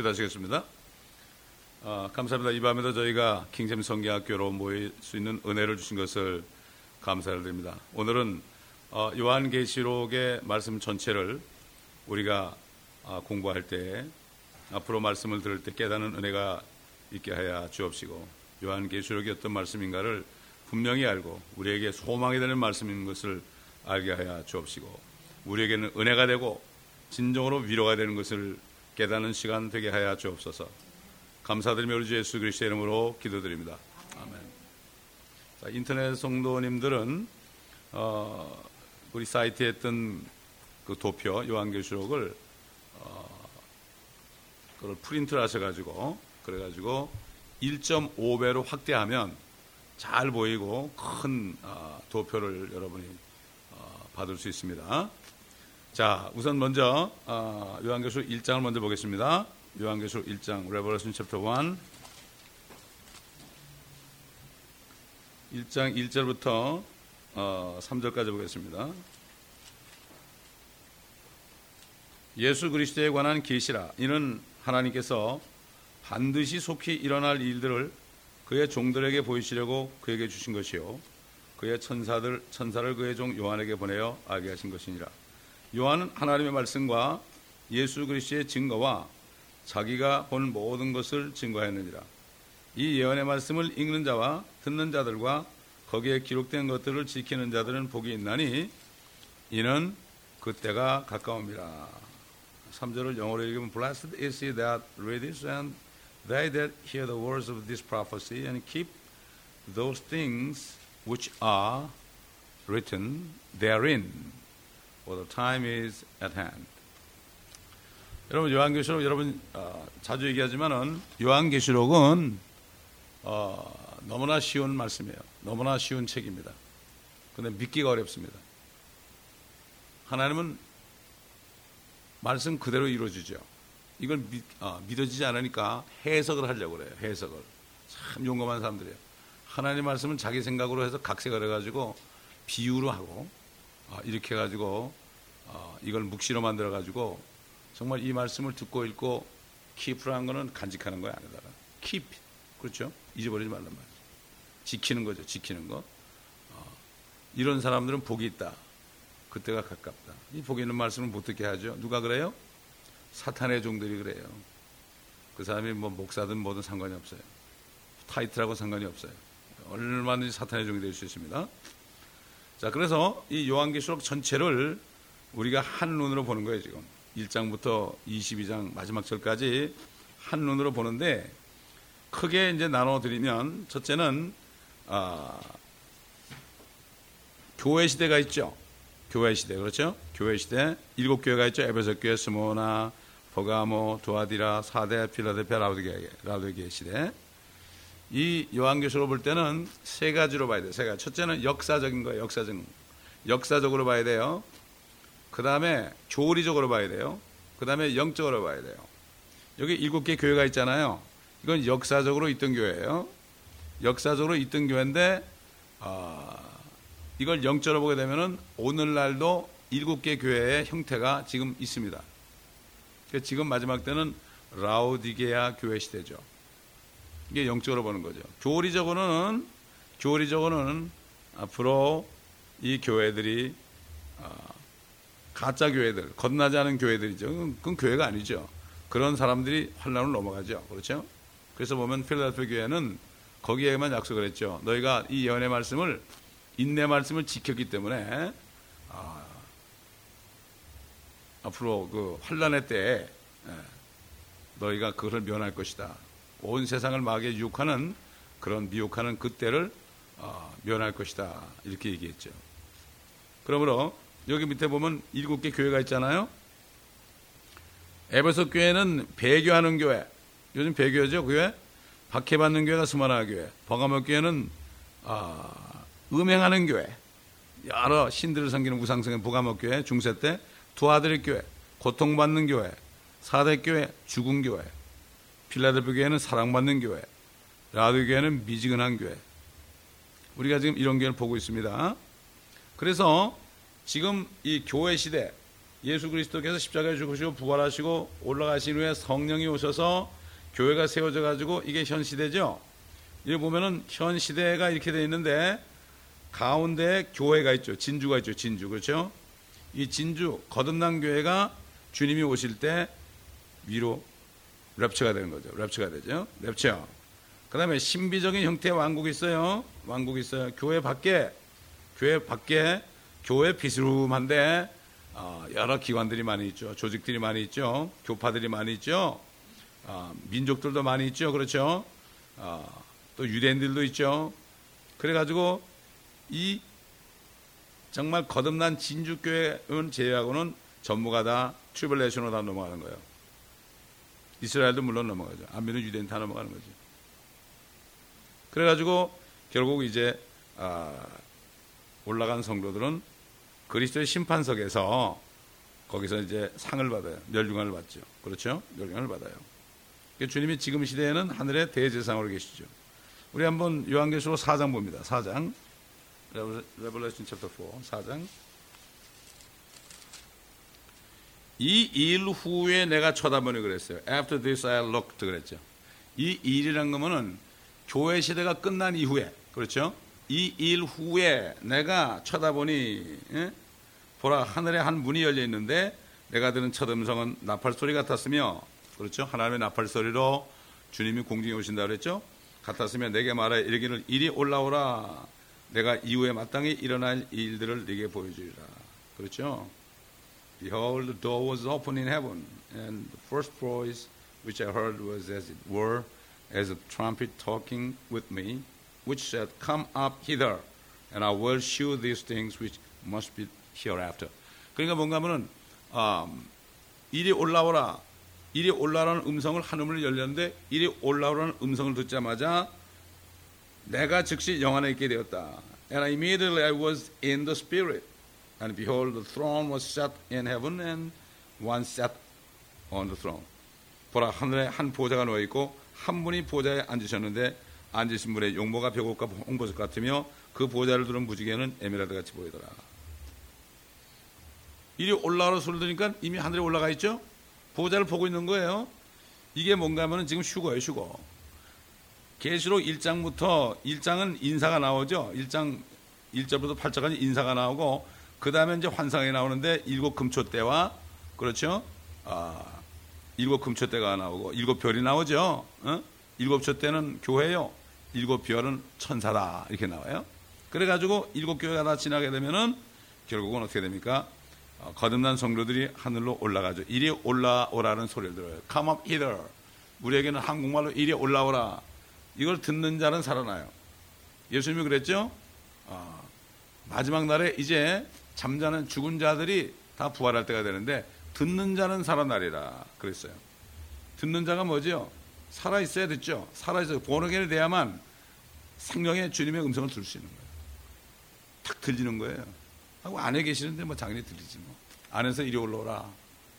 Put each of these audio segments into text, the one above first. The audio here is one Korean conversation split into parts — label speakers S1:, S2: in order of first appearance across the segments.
S1: 기도하시겠습니다. 어, 감사합니다. 이 밤에도 저희가 킹잼 성경학교로 모일 수 있는 은혜를 주신 것을 감사를 드립니다. 오늘은 어, 요한계시록의 말씀 전체를 우리가 어, 공부할 때 앞으로 말씀을 들을 때 깨닫는 은혜가 있게 하여 주옵시고 요한계시록이 어떤 말씀인가를 분명히 알고 우리에게 소망이 되는 말씀인 것을 알게 하여 주옵시고 우리에게는 은혜가 되고 진정으로 위로가 되는 것을 깨닫는 시간 되게 하여 주옵소서. 감사드리며 우리 주 예수 그리스도의 이름으로 기도드립니다. 아멘. 자, 인터넷 성도님들은 어, 우리 사이트에 했던 그 도표 요한계시록을 어, 그걸 프린트를 하셔가지고 그래가지고 1.5배로 확대하면 잘 보이고 큰 어, 도표를 여러분이 어, 받을 수 있습니다. 자, 우선 먼저 어, 요한계시록 1장을 먼저 보겠습니다. 요한계시록 1장 Revelation chapter 1 1장 1절부터 어, 3절까지 보겠습니다. 예수 그리스도에 관한 계시라 이는 하나님께서 반드시 속히 일어날 일들을 그의 종들에게 보이시려고 그에게 주신 것이요 그의 천사들 천사를 그의 종 요한에게 보내어 알게 하신 것이니라. 요한은 하나님의 말씀과 예수 그리스도의 증거와 자기가 본 모든 것을 증거했느니라. 이 예언의 말씀을 읽는 자와 듣는 자들과 거기에 기록된 것들을 지키는 자들은 복이 있나니 이는 그때가 가까웁니다. 3절을 영어로 읽으면 Blessed is he that readeth and they that hear the words of this prophecy and keep those things which are written therein for the time is at hand. 여러분 요한계시록 여러분 어, 자주 얘기하지만은 요한계시록은 어, 너무나 쉬운 말씀이에요. 너무나 쉬운 책입니다. 근데 믿기가 어렵습니다. 하나님은 말씀 그대로 이루어지죠. 이걸 믿, 어, 믿어지지 않으니까 해석을 하려고 그래요. 해석을. 참 용감한 사람들이에요. 하나님 말씀은 자기 생각으로 해서 각색을 해가지고 비유로 하고 어, 이렇게 해가지고 어, 이걸 묵시로 만들어 가지고 정말 이 말씀을 듣고 읽고 키프라는 거는 간직하는 거야 아니다가. keep 그렇죠? 잊어버리지 말란 말이죠. 지키는 거죠 지키는 거. 어, 이런 사람들은 복이 있다. 그때가 가깝다. 이 복이 있는 말씀을 못 듣게 하죠. 누가 그래요? 사탄의 종들이 그래요. 그 사람이 뭐 목사든 뭐든 상관이 없어요. 타이틀하고 상관이 없어요. 얼마든지 사탄의 종이 될 수 있습니다. 자 그래서 이 요한계시록 전체를 우리가 한 눈으로 보는 거예요 지금 1장부터 22장 마지막 절까지 한 눈으로 보는데 크게 이제 나눠 드리면 첫째는 아, 교회 시대가 있죠. 교회 시대 그렇죠? 교회 시대 일곱 교회가 있죠. 에베소 교회, 스모나, 버가모, 도아디라, 사대, 필라델피아, 라우디게 라우디게 시대. 이 요한계시로 볼 때는 세 가지로 봐야 돼요. 세 가지. 첫째는 역사적인 거예요. 역사적. 역사적으로 봐야 돼요. 그 다음에 교리적으로 봐야 돼요. 그 다음에 영적으로 봐야 돼요. 여기 일곱 개 교회가 있잖아요. 이건 역사적으로 있던 교회예요. 역사적으로 있던 교회인데 어, 이걸 영적으로 보게 되면은 오늘날도 일곱 개 교회의 형태가 지금 있습니다. 지금 마지막 때는 라우디게아 교회 시대죠. 이게 영적으로 보는 거죠. 교리적으로는 교리적으로는 앞으로 이 교회들이 어, 가짜 교회들, 겁나지 않은 교회들이죠. 그건 교회가 아니죠. 그런 사람들이 환란을 넘어가죠. 그렇죠? 그래서 보면 필라델피아 교회는 거기에만 약속을 했죠. 너희가 이 예언의 말씀을 인내 말씀을 지켰기 때문에 아, 앞으로 그 환란의 때에 예, 너희가 그것을 면할 것이다. 온 세상을 마귀에 유혹하는 그런 미혹하는 그때를 어, 면할 것이다. 이렇게 얘기했죠. 그러므로 여기 밑에 보면 일곱 개 교회가 있잖아요. 에베소 교회는 배교하는 교회. 요즘 배교죠, 교회. 박해받는 교회가 스마나 교회. 버가모 교회는 아, 음행하는 교회. 여러 신들을 섬기는 우상성의 보가모 교회 중세 때 두 아들의 교회, 고통받는 교회, 사대 교회, 죽은 교회. 필라델피 교회는 사랑받는 교회. 라드 교회는 미지근한 교회. 우리가 지금 이런 교회를 보고 있습니다. 그래서 지금 이 교회 시대, 예수 그리스도께서 십자가에 죽으시고 부활하시고 올라가신 후에 성령이 오셔서 교회가 세워져 가지고 이게 현 시대죠. 여기 보면은 현 시대가 이렇게 되어 있는데 가운데 교회가 있죠. 진주가 있죠. 진주. 그렇죠? 이 진주 거듭난 교회가 주님이 오실 때 위로 랩처가 되는 거죠. 랩처가 되죠. 랩처. 그다음에 신비적인 형태의 왕국이 있어요. 왕국이 있어요. 교회 밖에 교회 밖에 교회 비스름한데 어, 여러 기관들이 많이 있죠. 조직들이 많이 있죠. 교파들이 많이 있죠. 어, 민족들도 많이 있죠. 그렇죠. 어, 또 유대인들도 있죠. 그래가지고 이 정말 거듭난 진짜 교회는 제외하고는 전부가 다 tribulation으로 다 넘어가는 거예요. 이스라엘도 물론 넘어가죠. 안 믿는 유대인 다 넘어가는 거죠. 그래가지고 결국 이제 아, 올라간 성도들은 그리스도의 심판석에서 거기서 이제 상을 받아요. 면류관을 받죠. 그렇죠? 면류관을 받아요. 그러니까 주님이 지금 시대에는 하늘의 대제사장으로 계시죠. 우리 한번 요한계시록 4장 봅니다. 4장. Revelation chapter 4. 4장. 이 일 후에 내가 쳐다보니 그랬어요. After this I looked 그랬죠. 이 일이란 거면은 교회 시대가 끝난 이후에 그렇죠? 이 일 후에 내가 쳐다보니 예? 보라 하늘에 한 문이 열려 있는데 내가 들은 첫 음성은 나팔 소리 같았으며 그렇죠? 하나님의 나팔 소리로 주님이 공중에 오신다 그랬죠? 같았으며 내게 말하 이르기를 이리 올라오라 내가 이후에 마땅히 일어날 일들을 네게 보여주리라 그렇죠? Behold, the door was open in heaven, and the first voice which I heard was as it were as a trumpet talking with me, which said, Come up hither, and I will shew these things which must be hereafter. 그러니까 뭔가 하면은 음, 이리 올라오라, 이리 올라오라는 음성을 하늘문을 열렸는데 이리 올라오라는 음성을 듣자마자 내가 즉시 영 안에 있게 되었다. And immediately I was in the spirit. And behold, the throne was set in heaven, and one sat on the throne. 보라 하늘에 한 보좌가 놓여 있고 한 분이 보좌에 앉으셨는데 앉으신 분의 용모가 벽옥과 홍보석 같으며 그 보좌를 두른 무지개는 에메랄드 같이 보이더라. 이리 올라오라 소리 들으니까 이미 하늘에 올라가 있죠? 보좌를 보고 있는 거예요. 이게 뭔가 하면 지금 휴거예요, 휴거. 계시록 1장부터 1장은 인사가 나오죠. 1장 1절부터 8절까지 인사가 나오고 그 다음에 이제 환상이 나오는데 일곱 금초 때와 그렇죠. 아, 일곱 금초 때가 나오고 일곱 별이 나오죠. 어? 일곱 초 때는 교회요. 일곱 별은 천사다 이렇게 나와요. 그래가지고 일곱 교회가 다 지나게 되면은 결국은 어떻게 됩니까? 어, 거듭난 성도들이 하늘로 올라가죠. 이리 올라오라는 소리를 들어요. Come up hither. 우리에게는 한국말로 이리 올라오라. 이걸 듣는 자는 살아나요. 예수님이 그랬죠? 어, 마지막 날에 이제 잠자는 죽은 자들이 다 부활할 때가 되는데 듣는 자는 살아나리라 그랬어요. 듣는 자가 뭐죠? 살아 있어야 됐죠. 살아 있어 본어겐이 돼야만 생명의 주님의 음성을 들을 수 있는 거예요. 탁 들리는 거예요. 하고 안에 계시는데 뭐 당연히 들리지 뭐. 안에서 이리 올라오라.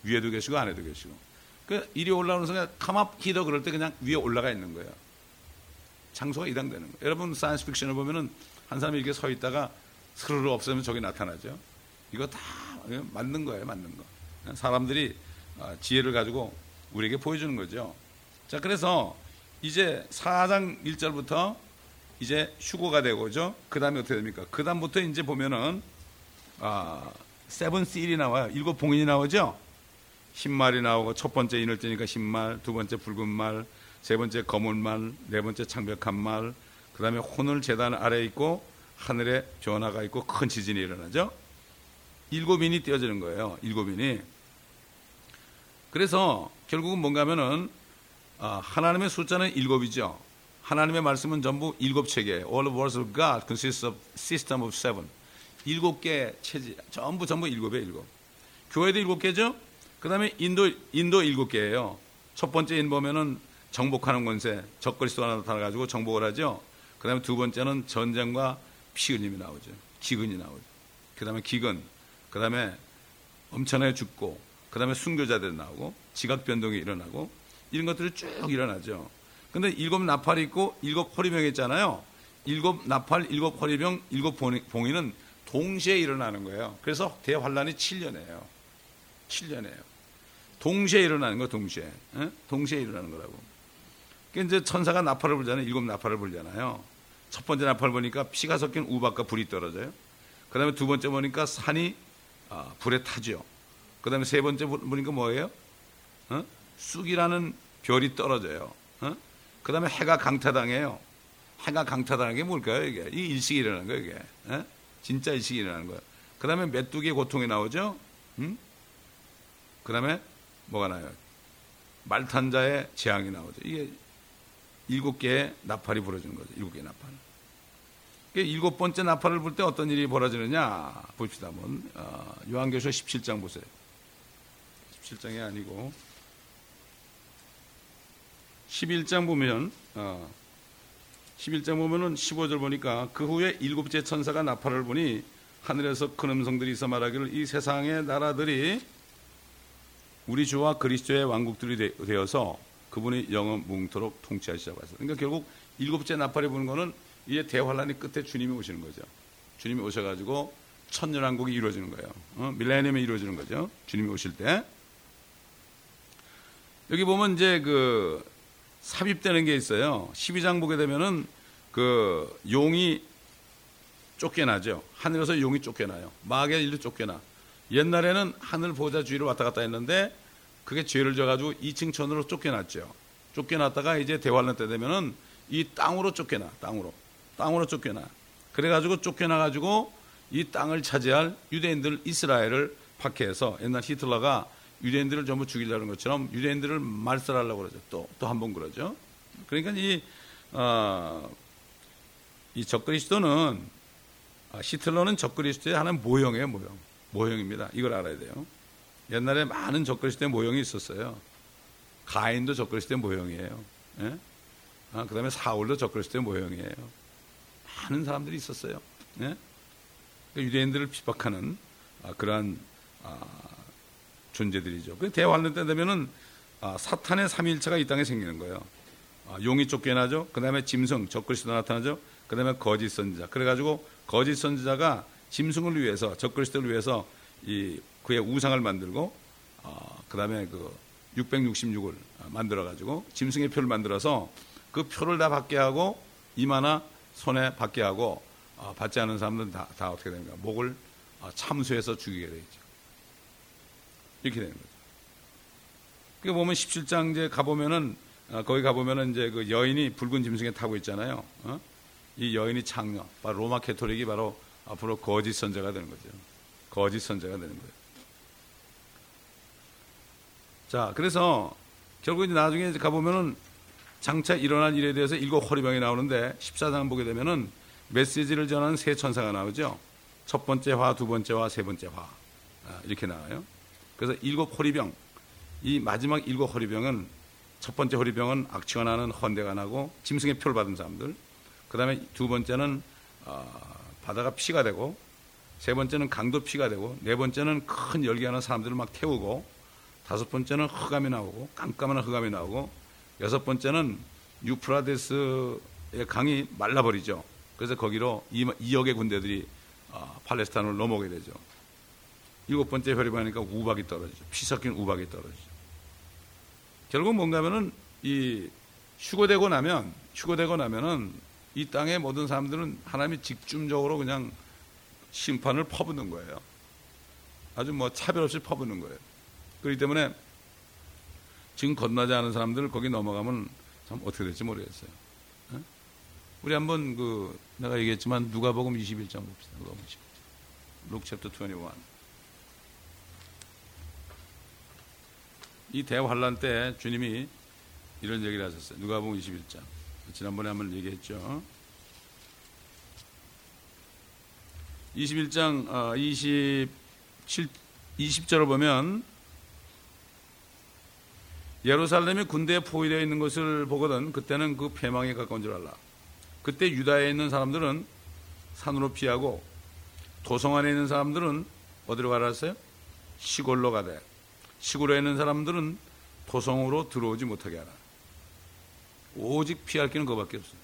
S1: 위에도 계시고 안에도 계시고. 그 이리 올라오는 순간 Come up hither 그럴 때 그냥 위에 올라가 있는 거예요. 장소가 이동되는 거예요. 여러분 science fiction을 보면은 한 사람이 이렇게 서 있다가 스르르 없으면 저기 나타나죠. 이거 다 맞는 거예요, 맞는 거. 사람들이 아, 지혜를 가지고 우리에게 보여주는 거죠. 자, 그래서 이제 4장 1절부터 이제 휴거가 되고죠. 그 다음에 어떻게 됩니까? 그 다음부터 이제 보면은, 아, 세븐 실이 나와요. 일곱 봉인이 나오죠? 흰말이 나오고 첫 번째 인을 뜨니까 흰말, 두 번째 붉은 말, 세 번째 검은 말, 네 번째 창백한 말, 그 다음에 혼을 재단 아래에 있고 하늘에 변화가 있고 큰 지진이 일어나죠. 일곱 인이 띄어지는 거예요. 일곱 인이. 그래서 결국은 뭔가 하면은 아, 하나님의 숫자는 일곱이죠. 하나님의 말씀은 전부 일곱 체계예요. All the words of God consists of system of seven. 일곱 개 체제 전부 전부 일곱에 일곱. 교회도 일곱 개죠. 그다음에 인도 인도 일곱 개예요. 첫 번째 인 보면은 정복하는 권세, 적그리스도가 나타나가지고 정복을 하죠. 그다음에 두 번째는 전쟁과 피 흘림이 나오죠. 기근이 나오죠. 그다음에 기근, 그다음에 엄청나게 죽고, 그다음에 순교자들이 나오고, 지각 변동이 일어나고 이런 것들이 쭉 일어나죠. 근데 일곱 나팔이 있고 일곱 허리병이 있잖아요. 일곱 나팔, 일곱 허리병, 일곱 봉이는 동시에 일어나는 거예요. 그래서 대환란이 7년이에요. 7년이에요. 동시에 일어나는 거 동시에. 에? 동시에 일어나는 거라고. 그러니까 이제 천사가 나팔을 불잖아요. 일곱 나팔을 불잖아요. 첫 번째 나팔 보니까 피가 섞인 우박과 불이 떨어져요. 그 다음에 두 번째 보니까 산이 아, 불에 타죠. 그 다음에 세 번째 보니까 뭐예요? 어? 쑥이라는 별이 떨어져요. 어? 그 다음에 해가 강타당해요. 해가 강타당하는 게 뭘까요, 이게? 이 일식이 일어나는 거예요, 이게. 어? 진짜 일식이 일어나는 거예요. 그 다음에 메뚜기의 고통이 나오죠? 음? 그 다음에 뭐가 나요? 말탄자의 재앙이 나오죠. 이게 일곱 개의 나팔이 부러지는 거죠. 일곱 개의 나팔. 일곱 번째 나팔을 불 때 어떤 일이 벌어지느냐 봅시다 한번 어, 요한계시록 17장 보세요 17장이 아니고 11장 보면 어, 11장 보면은 15절 보니까 그 후에 일곱째 천사가 나팔을 보니 하늘에서 큰 음성들이 있어 말하기를 이 세상의 나라들이 우리 주와 그리스도의 왕국들이 되어서 그분이 영원 뭉토록 통치하시자고 하셨어요. 그러니까 결국 일곱째 나팔이 부는 거는 이제 대환란의 끝에 주님이 오시는 거죠. 주님이 오셔가지고 천년왕국이 이루어지는 거예요. 어? 밀레니엄이 이루어지는 거죠. 주님이 오실 때. 여기 보면 이제 그 삽입되는 게 있어요. 12장 보게 되면은 그 용이 쫓겨나죠. 하늘에서 용이 쫓겨나요. 마귀의 일도 쫓겨나. 옛날에는 하늘 보좌 주위를 왔다 갔다 했는데 그게 죄를 져가지고 2층 천으로 쫓겨났죠. 쫓겨났다가 이제 대환란 때 되면은 이 땅으로 쫓겨나, 땅으로. 땅으로 쫓겨나. 그래가지고 쫓겨나가지고 이 땅을 차지할 유대인들 이스라엘을 박해해서 옛날 히틀러가 유대인들을 전부 죽이려는 것처럼 유대인들을 말살하려고 그러죠. 또, 또 한 번 그러죠. 그러니까 이, 어, 이 적그리스도는, 아, 히틀러는 적그리스도의 하나의 모형이에요, 모형. 모형입니다. 이걸 알아야 돼요. 옛날에 많은 적그리스도의 모형이 있었어요. 가인도 적그리스도의 모형이에요. 예? 아, 그 다음에 사울도 적그리스도의 모형이에요. 많은 사람들이 있었어요. 예? 그러니까 유대인들을 핍박하는 아, 그러한 아, 존재들이죠. 그 대환란 때 되면은 아, 사탄의 삼일체가 이 땅에 생기는 거예요. 아, 용이 쫓겨나죠. 그 다음에 짐승, 적그리스도 나타나죠. 그 다음에 거짓 선지자. 그래가지고 거짓 선지자가 짐승을 위해서, 적그리스도를 위해서 이 그의 우상을 만들고, 어, 그 다음에 그 666을 만들어가지고 짐승의 표를 만들어서 그 표를 다 받게 하고 이마나 손에 받게 하고 어, 받지 않은 사람들은 다, 다 어떻게 됩니까? 목을 어, 참수해서 죽이게 되죠. 이렇게 되는 거죠. 그 보면 17장 이제 가보면은 어, 거기 가보면은 이제 그 여인이 붉은 짐승에 타고 있잖아요. 어? 이 여인이 장녀, 바로 로마 캐토릭이 바로 앞으로 거짓 선자가 되는 거죠. 거짓 선자가 되는 거예요. 자, 그래서 결국 이제 나중에 가보면은 장차 일어난 일에 대해서 일곱 허리병이 나오는데 14장 보게 되면은 메시지를 전하는 세 천사가 나오죠. 첫 번째 화, 두 번째 화, 세 번째 화. 아, 이렇게 나와요. 그래서 일곱 허리병. 이 마지막 일곱 허리병은 첫 번째 허리병은 악취가 나는 헌대가 나고 짐승의 표를 받은 사람들. 그 다음에 두 번째는 어, 바다가 피가 되고 세 번째는 강도 피가 되고 네 번째는 큰 열기하는 사람들을 막 태우고 다섯 번째는 흑암이 나오고 깜깜한 흑암이 나오고 여섯 번째는 유프라데스의 강이 말라버리죠. 그래서 거기로 2억의 군대들이 어, 팔레스타인으로 넘어오게 되죠. 일곱 번째 혈입하니까 우박이 떨어지죠. 피 섞인 우박이 떨어지죠. 결국 뭔가 하면은 이 휴거되고 나면 휴거되고 나면은 이 땅의 모든 사람들은 하나님이 직접적으로 그냥 심판을 퍼붓는 거예요. 아주 뭐 차별 없이 퍼붓는 거예요. 그렇기 때문에 지금 건너지 않은 사람들 거기 넘어가면 참 어떻게 될지 모르겠어요. 우리 한번 그 내가 얘기했지만 누가복음 21장 봅시다. 누가복음 21장. 룩 챕터 21. 이 대환란 때 주님이 이런 얘기를 하셨어요. 누가복음 21장. 지난번에 한번 얘기했죠. 21장 27 20절을 보면 예루살렘이 군대에 포위되어 있는 것을 보거든 그때는 그 패망에 가까운 줄 알라. 그때 유다에 있는 사람들은 산으로 피하고 도성 안에 있는 사람들은 어디로 가라 했어요? 시골로 가되 시골에 있는 사람들은 도성으로 들어오지 못하게 하라. 오직 피할 길은 그밖에 없어요.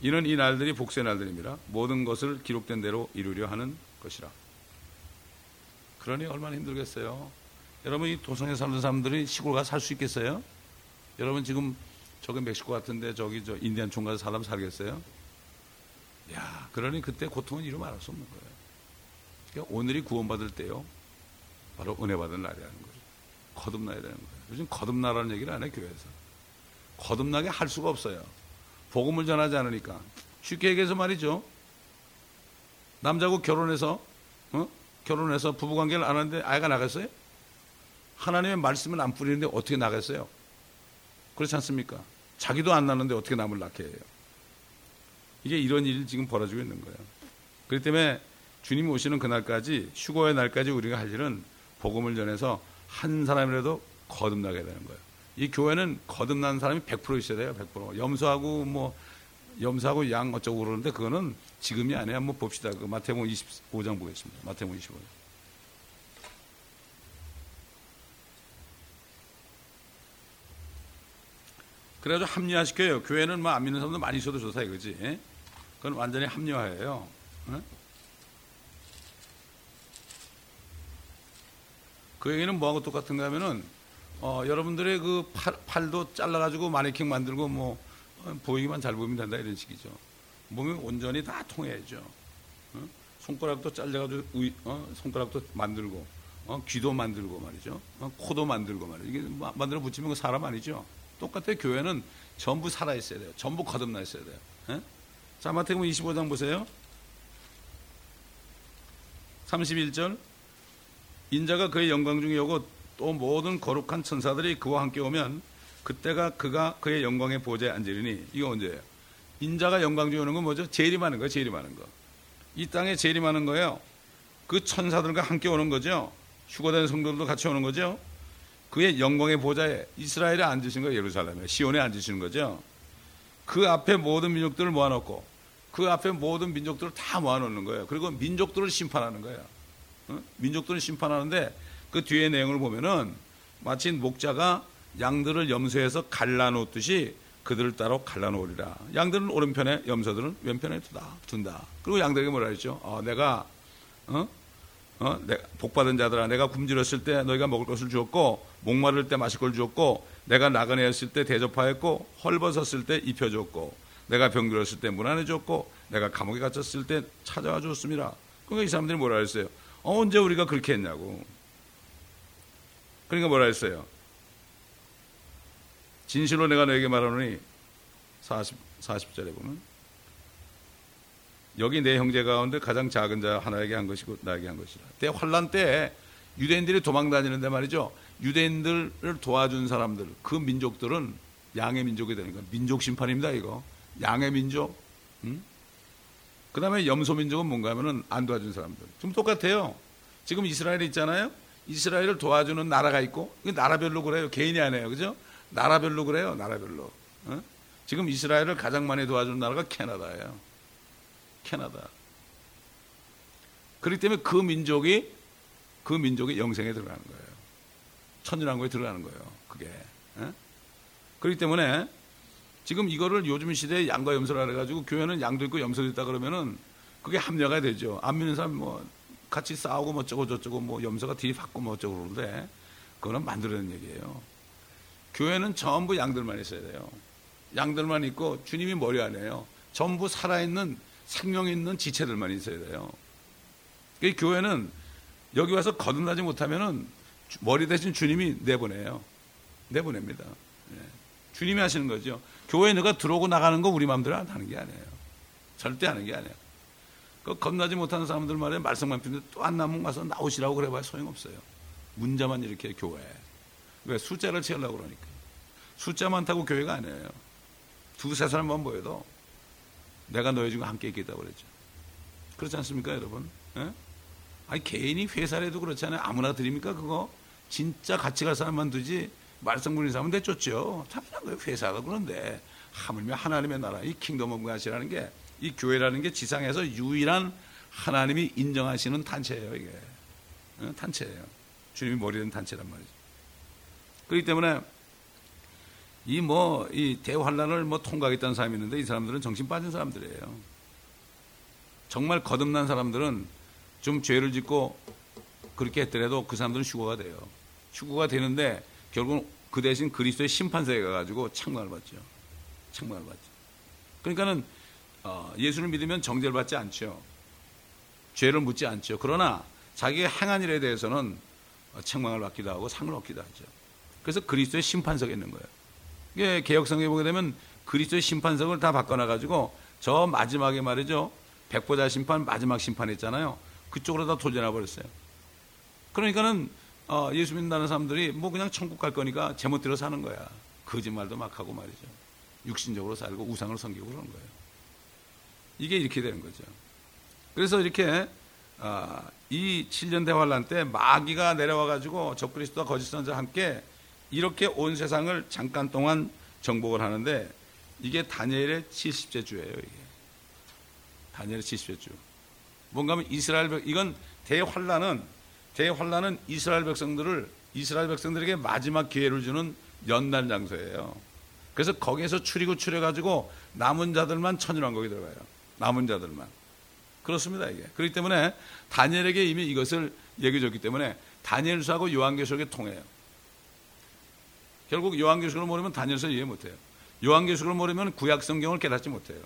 S1: 이는 이 날들이 복수의 날들입니다. 모든 것을 기록된 대로 이루려 하는 것이라. 그러니 얼마나 힘들겠어요. 여러분 이 도성에 사는 사람들이 시골 가서 살 수 있겠어요? 여러분 지금 저기 멕시코 같은데 저기 저 인디안 촌 가서 사람 살겠어요? 야, 그러니 그때 고통은 이루 말할 수 없는 거예요. 그러니까 오늘이 구원받을 때요. 바로 은혜 받은 날이라는 거죠. 거듭나야 되는 거예요. 요즘 거듭나라는 얘기를 안 해, 교회에서. 거듭나게 할 수가 없어요. 복음을 전하지 않으니까. 쉽게 얘기해서 말이죠. 남자고 결혼해서, 어? 결혼해서 부부관계를 안 하는데 아이가 나갔어요? 하나님의 말씀을 안 뿌리는데 어떻게 나갔어요? 그렇지 않습니까? 자기도 안 나는데 어떻게 남을 낳게 해요? 이게 이런 일이 지금 벌어지고 있는 거예요. 그렇기 때문에 주님 오시는 그날까지 휴거의 날까지 우리가 할 일은 복음을 전해서 한 사람이라도 거듭나게 되는 거예요. 이 교회는 거듭난 사람이 100% 있어야 돼요. 100%. 염소하고 뭐 염소하고 양 어쩌고 그러는데 그거는 지금이 아니야. 한번 봅시다. 그 마태복음 25장 보겠습니다. 마태복음 25장. 그래가지고 합리화시켜요. 교회는 뭐 안 믿는 사람도 많이 있어도 좋다 이거지. 예? 그건 완전히 합리화예요. 예? 그 얘기는 뭐하고 똑같은가 하면은 어, 여러분들의 그 팔, 팔도 잘라가지고 마네킹 만들고 뭐 어, 보이기만 잘 보이면 된다 이런 식이죠. 몸이 온전히 다 통해야죠. 어? 손가락도 잘라가지고 의, 어? 손가락도 만들고 어? 귀도 만들고 말이죠. 어? 코도 만들고 말이죠. 이게 만들어 붙이면 그 사람 아니죠. 똑같아요. 교회는 전부 살아 있어야 돼요. 전부 거듭나 있어야 돼요. 예? 자, 마태복음 25장 보세요. 31절. 인자가 그의 영광 중에 오고 또 모든 거룩한 천사들이 그와 함께 오면 그때가 그가 그의 영광의 보좌에 앉으리니 이거 언제예요? 인자가 영광 중에 오는 건 뭐죠? 많은 거예요. 많은 거. 이 땅에 많은 거예요. 그 천사들과 함께 오는 거죠. 휴거된 성도들도 같이 오는 거죠. 그의 영광의 보좌에 이스라엘에 앉으신 거예요. 예루살렘에. 시온에 앉으시는 거죠. 그 앞에 모든 민족들을 모아놓고 그 앞에 모든 민족들을 다 모아놓는 거예요. 그리고 민족들을 심판하는 거예요. 어? 민족들을 심판하는데 그 뒤에 내용을 보면은 마치 목자가 양들을 염소에서 갈라놓듯이 그들을 따로 갈라놓으리라. 양들은 오른편에 염소들은 왼편에 두다, 둔다. 그리고 양들에게 뭐라 했죠? 어, 내가 어? 어? 복 받은 자들아 내가 굶주렸을 때 너희가 먹을 것을 주었고 목마를 때 마실 걸 주었고 내가 나그네였을 때 대접하였고 헐벗었을 때 입혀줬고 내가 병들었을 때 문안해 줬고 내가 감옥에 갇혔을 때 찾아와 줬습니다. 그러니까 이 사람들이 뭐라 했어요? 어, 언제 우리가 그렇게 했냐고. 그러니까 뭐라 했어요? 진실로 내가 너에게 말하노니 40, 40절에 보면 여기 내 형제 가운데 가장 작은 자 하나에게 한 것이고 나에게 한 것이라. 때 환란 때 유대인들이 도망 다니는데 말이죠. 유대인들을 도와준 사람들, 그 민족들은 양의 민족이 거예요. 민족 심판입니다, 이거. 양의 민족. 응? 그 다음에 염소 민족은 뭔가 하면은 안 도와준 사람들. 좀 똑같아요. 지금 이스라엘이 있잖아요. 이스라엘을 도와주는 나라가 있고, 이거 나라별로 그래요. 개인이 아니에요. 그죠? 나라별로 그래요. 나라별로. 어? 지금 이스라엘을 가장 많이 도와주는 나라가 캐나다예요. 캐나다. 그렇기 때문에 그 민족이 그 민족의 영생에 들어가는 거예요. 천연왕국에 들어가는 거예요. 그게. 에? 그렇기 때문에 지금 이거를 요즘 시대에 양과 염소라 그래가지고 교회는 양도 있고 염소도 있다 그러면은 그게 합리화가 되죠. 안 믿는 사람 뭐 같이 싸우고 뭐 어쩌고 저쩌고 뭐 염소가 뒤에 받고 뭐 어쩌고 그러는데 그거는 만들어낸 얘기예요. 교회는 전부 양들만 있어야 돼요. 양들만 있고 주님이 머리 안에요. 전부 살아있는 생명 있는 지체들만 있어야 돼요. 그 교회는 여기 와서 거듭나지 못하면은 머리 대신 주님이 내보내요. 내보냅니다. 예. 주님이 하시는 거죠. 교회 너가 들어오고 나가는 거 우리 마음대로 하는 게 아니에요. 절대 하는 게 아니에요. 그 겁나지 못하는 사람들 말에 말씀만 피는데 또안 나면 가서 나오시라고 그래봐야 소용없어요. 문자만 이렇게 교회. 왜? 숫자를 채우려고 그러니까. 숫자 많다고 교회가 아니에요. 두세 사람만 모여도 내가 너희 중에 함께 있겠다고 그랬죠. 그렇지 않습니까, 여러분? 예? 아니, 개인이 회사라도 그렇잖아요. 아무나 들입니까, 그거? 진짜 같이 갈 사람만 두지, 말썽 부리는 사람은 내쫓죠. 당연한 거예요. 회사가 그런데. 하물며 하나님의 나라, 이 kingdom of God이라는 게, 이 교회라는 게 지상에서 유일한 하나님이 인정하시는 단체예요, 이게. 어? 단체예요. 주님이 머리 된 단체란 말이죠. 그렇기 때문에 이 뭐, 이 대환란을 뭐 통과하겠다는 사람이 있는데 이 사람들은 정신 빠진 사람들이에요. 정말 거듭난 사람들은 좀 죄를 짓고 그렇게 했더라도 그 사람들은 휴거가 돼요. 축구가 되는데 결국은 그 대신 그리스도의 심판세에 가가지고 책망을 받죠. 책망을 받죠. 그러니까는 어, 예수를 믿으면 정죄를 받지 않죠. 죄를 묻지 않죠. 그러나 자기가 행한 일에 대해서는 어, 책망을 받기도 하고 상을 얻기도 하죠. 그래서 그리스도의 심판석에 있는 거예요. 이게 개혁성에 보게 되면 그리스도의 심판석을 다 바꿔놔 가지고 저 마지막에 말이죠. 백보자 심판 마지막 심판 했잖아요. 그쪽으로 다 돌려놔 버렸어요. 그러니까는 어, 예수 믿는다는 사람들이 뭐 그냥 천국 갈 거니까 제멋대로 사는 거야. 거짓말도 막 하고 말이죠. 육신적으로 살고 우상을 섬기고 그러는 거예요. 이게 이렇게 되는 거죠. 그래서 이렇게 어, 이 7년 대환란 때 마귀가 내려와 가지고 적그리스도와 거짓 선자 함께 이렇게 온 세상을 잠깐 동안 정복을 하는데 이게 다니엘의 70째 주예요, 이게. 다니엘의 70째 주. 뭔가 하면 이스라엘 백 이건 대환란은 대환란은 이스라엘 백성들을 이스라엘 백성들에게 마지막 기회를 주는 연단 장소예요. 그래서 거기에서 추리고 추려 가지고 남은 자들만 천일왕국이 들어가요. 남은 자들만. 그렇습니다, 이게. 그렇기 때문에 다니엘에게 이미 이것을 얘기해 줬기 때문에 다니엘서하고 요한계시록이 통해요. 결국 요한계시록을 모르면 다니엘서 이해 못 해요. 요한계시록을 모르면 구약 성경을 깨닫지 못해요.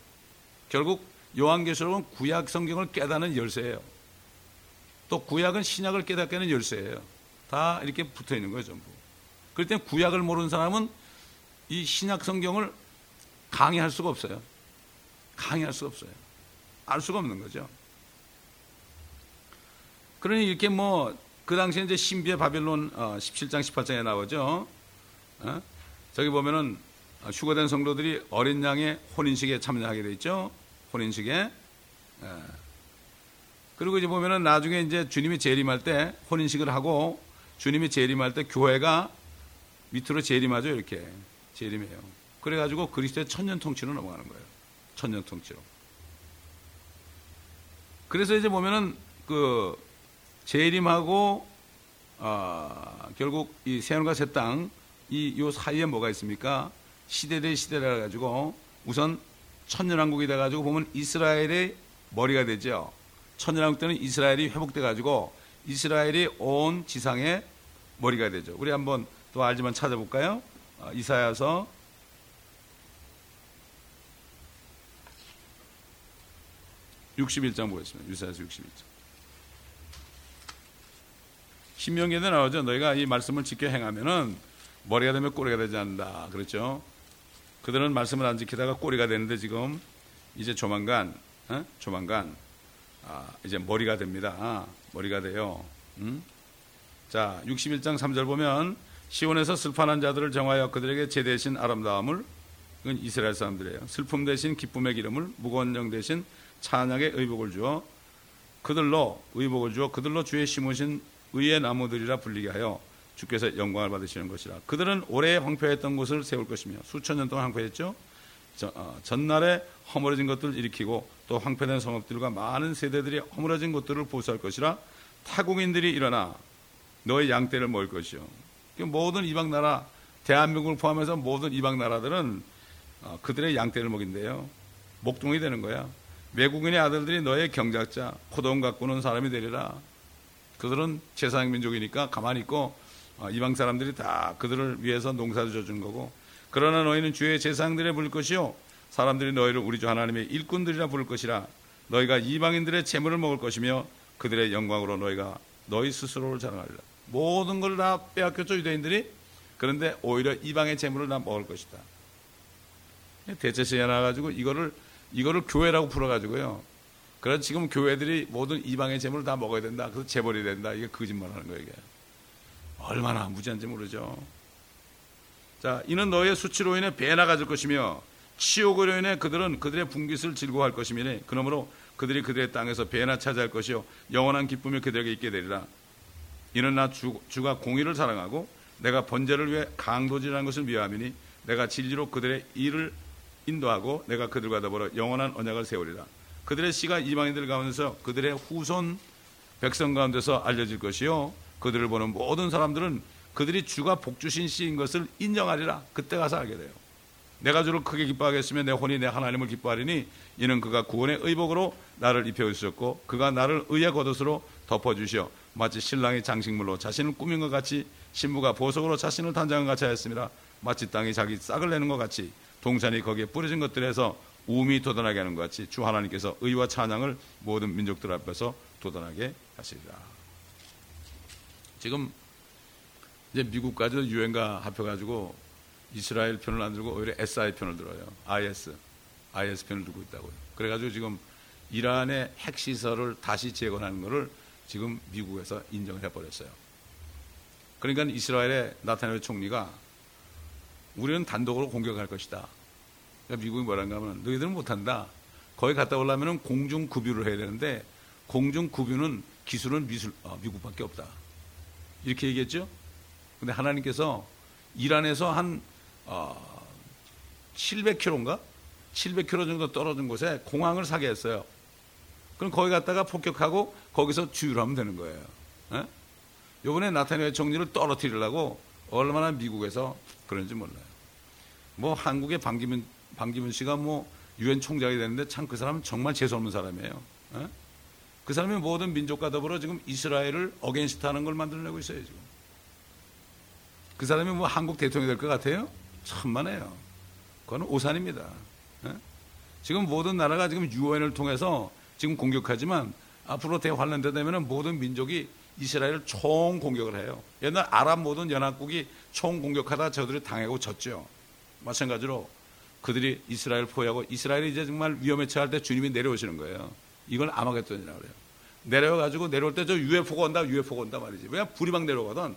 S1: 결국 요한계시록은 구약 성경을 깨닫는 열쇠예요. 또 구약은 신약을 깨닫게 하는 열쇠예요. 다 이렇게 붙어 있는 거예요, 전부. 그럴 때 구약을 모르는 사람은 이 신약 성경을 강의할 수가 없어요. 강의할 수가 없어요. 알 수가 없는 거죠. 그러니 이렇게 뭐, 그 당시에 이제 신비의 바빌론 17장, 어, 18장에 나오죠. 어? 저기 보면은 휴거된 성도들이 어린 양의 혼인식에 참여하게 돼 있죠. 혼인식에. 어. 그리고 이제 보면은 나중에 이제 주님이 재림할 때 혼인식을 하고 주님이 재림할 때 교회가 밑으로 재림하죠. 이렇게 재림해요. 그래가지고 그리스도의 천년 통치로 넘어가는 거예요. 천년 통치로. 그래서 이제 보면은 그 재림하고 어, 결국 이 새하늘과 새 땅 이 요 사이에 뭐가 있습니까? 시대 대 시대라 가지고 우선 천년왕국이 돼 가지고 보면 이스라엘의 머리가 되죠. 천년왕국 때는 이스라엘이 회복돼 가지고 이스라엘이 온 지상의 머리가 되죠. 우리 한번 또 알지만 찾아볼까요? 어, 이사야서 61장 보겠습니다. 유사에서 61장. 신명기에도 나오죠. 너희가 이 말씀을 지켜 행하면은 머리가 되면 꼬리가 되지 않는다. 그렇죠? 그들은 말씀을 안 지키다가 꼬리가 되는데 지금 이제 조만간, 어? 조만간 아, 이제 머리가 됩니다. 아, 머리가 돼요. 음? 자, 61장 3절 보면 시온에서 슬퍼하는 자들을 정하여 그들에게 제 대신 아름다움을 이건 이스라엘 사람들이에요. 슬픔 대신 기쁨의 기름을 무거운 영 대신 찬양의 의복을 주어 그들로 의복을 주어 그들로 주의 심으신 의의 나무들이라 불리게 하여 주께서 영광을 받으시는 것이라. 그들은 오래 황폐했던 곳을 세울 것이며 수천 년 동안 황폐했죠. 저, 어, 전날에 허물어진 것들을 일으키고 또 황폐된 성읍들과 많은 세대들이 허물어진 곳들을 보수할 것이라. 타국인들이 일어나 너의 양떼를 먹을 것이요. 모든 이방 나라 대한민국을 포함해서 모든 이방 나라들은 어, 그들의 양떼를 먹인대요. 목동이 되는 거야. 외국인의 아들들이 너의 경작자, 포도원 가꾸는 사람이 되리라. 그들은 제사장 민족이니까 가만히 있고 어, 이방 사람들이 다 그들을 위해서 농사를 져준 거고 그러나 너희는 주의 제사장들에 부를 것이요 사람들이 너희를 우리 주 하나님의 일꾼들이라 부를 것이라 너희가 이방인들의 재물을 먹을 것이며 그들의 영광으로 너희가 너희 스스로를 자랑하리라 모든 걸 다 빼앗겼죠 유대인들이 그런데 오히려 이방의 재물을 다 먹을 것이다 대체시에 나가지고 이거를 이거를 교회라고 풀어가지고요. 그래서 지금 교회들이 모든 이방의 재물을 다 먹어야 된다. 그래서 재벌이 된다. 이게 거짓말 하는 거예요, 이게. 얼마나 무지한지 모르죠. 자, 이는 너의 수치로 인해 배나 가 질 것이며 치욕으로 인해 그들은 그들의 분깃을 즐거워할 것이니 그러므로 그들이 그들의 땅에서 배나 차지할 것이요 영원한 기쁨이 그들에게 있게 되리라. 이는 나 주, 주가 공의를 사랑하고 내가 번제를 위해 강도질하는 것을 미워하미니 내가 진리로 그들의 일을 인도하고 내가 그들과 더불어 영원한 언약을 세우리라. 그들의 씨가 이방인들 가운데서 그들의 후손 백성 가운데서 알려질 것이요. 그들을 보는 모든 사람들은 그들이 주가 복주신 씨인 것을 인정하리라. 그때 가서 알게 돼요. 내가 주를 크게 기뻐하겠으며 내 혼이 내 하나님을 기뻐하리니 이는 그가 구원의 의복으로 나를 입혀 주셨고 그가 나를 의의 겉옷으로 덮어 주시어 마치 신랑이 장식물로 자신을 꾸민 것 같이 신부가 보석으로 자신을 단장을 같이 하였습니다. 마치 땅이 자기 싹을 내는 것 같이 동산이 거기에 뿌려진 것들에서 우미 돋아나게 하는 것 같이 주 하나님께서 의와 찬양을 모든 민족들 앞에서 돋아나게 하시리라. 지금 이제 미국까지도 유엔과 합해가지고 이스라엘 편을 안 들고 오히려 SI 편을 들어요. IS, IS 편을 들고 있다고요. 그래가지고 지금 이란의 핵시설을 다시 재건하는 것을 지금 미국에서 인정을 해버렸어요. 그러니까 이스라엘의 나타나는 총리가 우리는 단독으로 공격할 것이다. 그러니까 미국이 뭐란가 하면 너희들은 못한다. 거기 갔다 오려면 공중 급유를 해야 되는데 공중 급유는 기술은 미술, 어, 미국밖에 없다. 이렇게 얘기했죠. 근데 하나님께서 이란에서 한 어, 700km인가? 700km 정도 떨어진 곳에 공항을 사게 했어요. 그럼 거기 갔다가 폭격하고 거기서 주유를 하면 되는 거예요. 에? 이번에 네타냐후 총리를 떨어뜨리려고 얼마나 미국에서 그런지 몰라요. 뭐 한국의 반기문, 반기문 씨가 뭐 유엔 총장이 됐는데 참 그 사람은 정말 재수없는 사람이에요. 에? 그 사람이 모든 민족과 더불어 지금 이스라엘을 against 하는 걸 만들어내고 있어요, 지금. 그 사람이 뭐 한국 대통령이 될 것 같아요? 천만에요. 그거는 오산입니다. 에? 지금 모든 나라가 지금 유엔을 통해서 지금 공격하지만 앞으로 대환란대 되면 모든 민족이 이스라엘을 총 공격을 해요. 옛날 아랍 모든 연합국이 총 공격하다 저들이 당하고 졌죠. 마찬가지로 그들이 이스라엘 포위하고 이스라엘이 이제 정말 위험에 처할 때 주님이 내려오시는 거예요. 이걸 아마겟돈이라고 그래요. 내려와가지고 내려올 때 저 UFO가 온다, UFO가 온다 말이지. 왜 불이 막 내려오거든.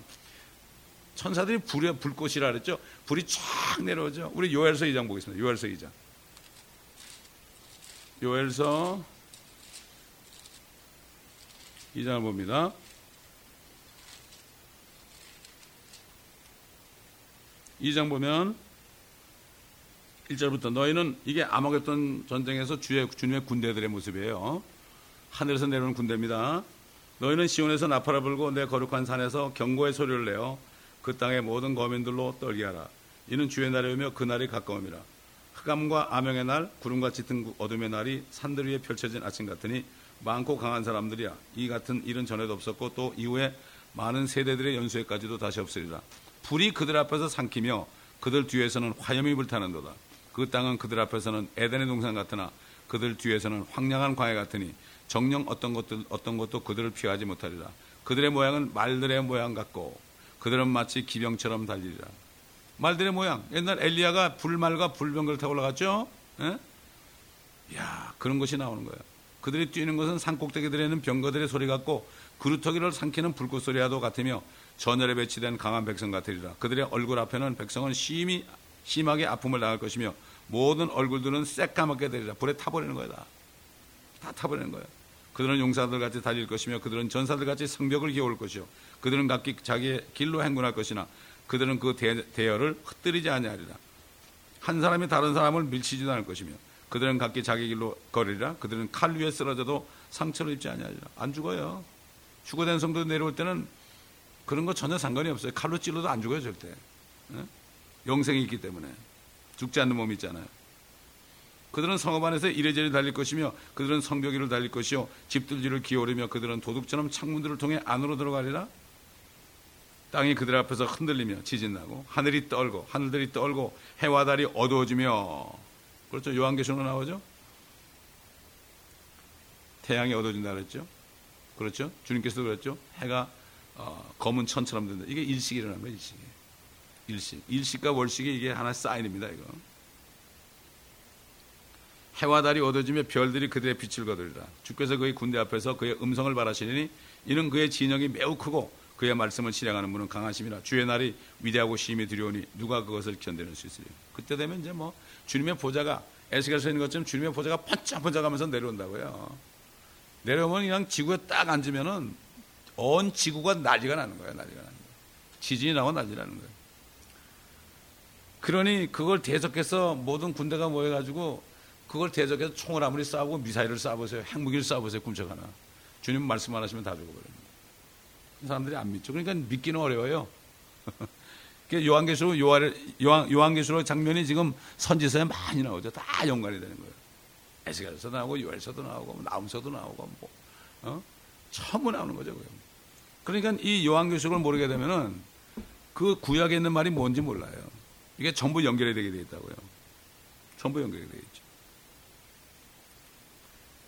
S1: 천사들이 불의 불꽃이라 그랬죠. 불이 쫙 내려오죠. 우리 요엘서 2장 보겠습니다. 요엘서 2장. 요엘서 2장을 봅니다. 2장 보면 1절부터 너희는 이게 아마겟돈 전쟁에서 주의 주님의 군대들의 모습이에요. 하늘에서 내려오는 군대입니다. 너희는 시온에서 나팔을 불고 내 거룩한 산에서 경고의 소리를 내어 그 땅의 모든 거민들로 떨게 하라. 이는 주의 날이 오며 그 날이 가까움이라. 흑암과 암영의 날, 구름같이 든 어둠의 날이 산들 위에 펼쳐진 아침 같으니 많고 강한 사람들이야. 이 같은 일은 전에도 없었고 또 이후에 많은 세대들의 연수에까지도 다시 없으리라. 불이 그들 앞에서 삼키며 그들 뒤에서는 화염이 불타는도다. 그 땅은 그들 앞에서는 에덴의 동산 같으나 그들 뒤에서는 황량한 광야 같으니 정령 어떤 것들 어떤 것도 그들을 피하지 못하리라. 그들의 모양은 말들의 모양 같고 그들은 마치 기병처럼 달리리라. 말들의 모양. 옛날 엘리야가 불말과 불병을 타고 올라갔죠. 예? 야 그런 것이 나오는 거예요. 그들이 뛰는 것은 산꼭대기 들에 있는 병거들의 소리 같고 그루터기를 삼키는 불꽃 소리와도 같으며 전열에 배치된 강한 백성 같으리라. 그들의 얼굴 앞에는 백성은 심히 심하게 아픔을 당할 것이며 모든 얼굴들은 새까맣게 되리라. 불에 타버리는 거야 다. 다 타버리는 거예요. 그들은 용사들 같이 달릴 것이며 그들은 전사들 같이 성벽을 기어올 것이요. 그들은 각기 자기의 길로 행군할 것이나 그들은 그 대, 열을 흩뜨리지 아니하리라. 한 사람이 다른 사람을 밀치지도 않을 것이며 그들은 각기 자기 길로 걸으리라. 그들은 칼 위에 쓰러져도 상처를 입지 아니하리라. 안 죽어요. 휴거된 성도 내려올 때는 그런 거 전혀 상관이 없어요. 칼로 찔러도 안 죽어요 절대. 네? 영생이 있기 때문에 죽지 않는 몸이 있잖아요. 그들은 성읍 안에서 이래저래 달릴 것이며 그들은 성벽 위를 달릴 것이요 집들지를 기어오르며 그들은 도둑처럼 창문들을 통해 안으로 들어가리라. 땅이 그들 앞에서 흔들리며 지진 나고 하늘이 떨고 하늘들이 떨고 해와 달이 어두워지며 그렇죠 요한계시록 나오죠. 태양이 어두워진다 그랬죠. 그렇죠. 주님께서도 그랬죠. 해가 어, 검은 천처럼 된다. 이게 일식이 일어난 거예요. 일식이. 일식. 일식과 월식이 이게 하나의 사인입니다. 이거. 해와 달이 어두워지며 별들이 그들의 빛을 거두리라. 주께서 그의 군대 앞에서 그의 음성을 바라시니 이는 그의 진영이 매우 크고 그의 말씀을 실행하는 분은 강하심이라. 주의 날이 위대하고 심히 두려우니 누가 그것을 견뎌낼 수 있으리요. 그때 되면 이제 뭐 주님의 보좌가 에스겔서 있는 것처럼 주님의 보좌가 번쩍번쩍하면서 내려온다고요. 내려오면 그냥 지구에 딱 앉으면은 온 지구가 난리가 나는 거예요. 난리가 나는 거예요. 지진이 나고 난리 나는 거예요. 그러니 그걸 대적해서 모든 군대가 모여가지고 그걸 대적해서 총을 아무리 쏴보고 미사일을 쏴보세요. 핵무기를 쏴보세요. 꿈쩍 하나. 주님 말씀 안 하시면 다 죽어버립니다. 사람들이 안 믿죠. 그러니까 믿기는 어려워요. 요한계시록 요한, 요한계시록 장면이 지금 선지서에 많이 나오죠. 다 연관이 되는 거예요. 에스겔서 나오고 요엘서도 나오고 뭐 나움서도 나오고 뭐 어? 전부 나오는 거죠. 그러니까 이 요한계시록을 모르게 되면은 그 구약에 있는 말이 뭔지 몰라요. 이게 전부 연결이 되게 되어 있다고요. 전부 연결이 되어 있죠.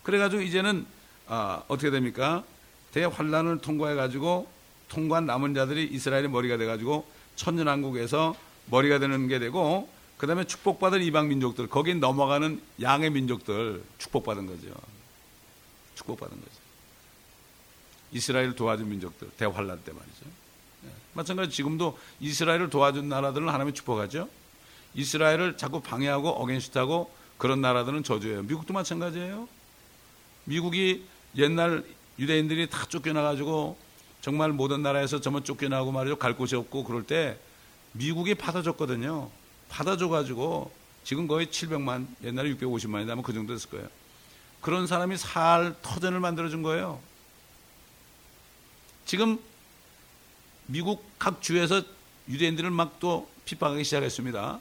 S1: 그래가지고 이제는 아, 어떻게 됩니까? 대환란을 통과해 가지고 통과한 남은 자들이 이스라엘의 머리가 돼 가지고 천년왕국에서 머리가 되는 게 되고 그 다음에 축복받은 이방 민족들 거기 넘어가는 양의 민족들 축복받은 거죠. 축복받은 거죠. 이스라엘 도와준 민족들 대환란 때 말이죠. 네. 마찬가지 지금도 이스라엘을 도와준 나라들은 하나님이 축복하죠. 이스라엘을 자꾸 방해하고 어겐스트하고 그런 나라들은 저주예요. 미국도 마찬가지예요. 미국이 옛날 유대인들이 다 쫓겨나가지고 정말 모든 나라에서 전부 쫓겨나고 말이죠. 갈 곳이 없고 그럴 때 미국이 받아줬거든요. 받아줘가지고 지금 거의 700만, 옛날에 650만이다 아마 그 정도 됐을 거예요. 그런 사람이 살 터전을 만들어준 거예요. 지금 미국 각 주에서 유대인들을 막 또 핍박하기 시작했습니다.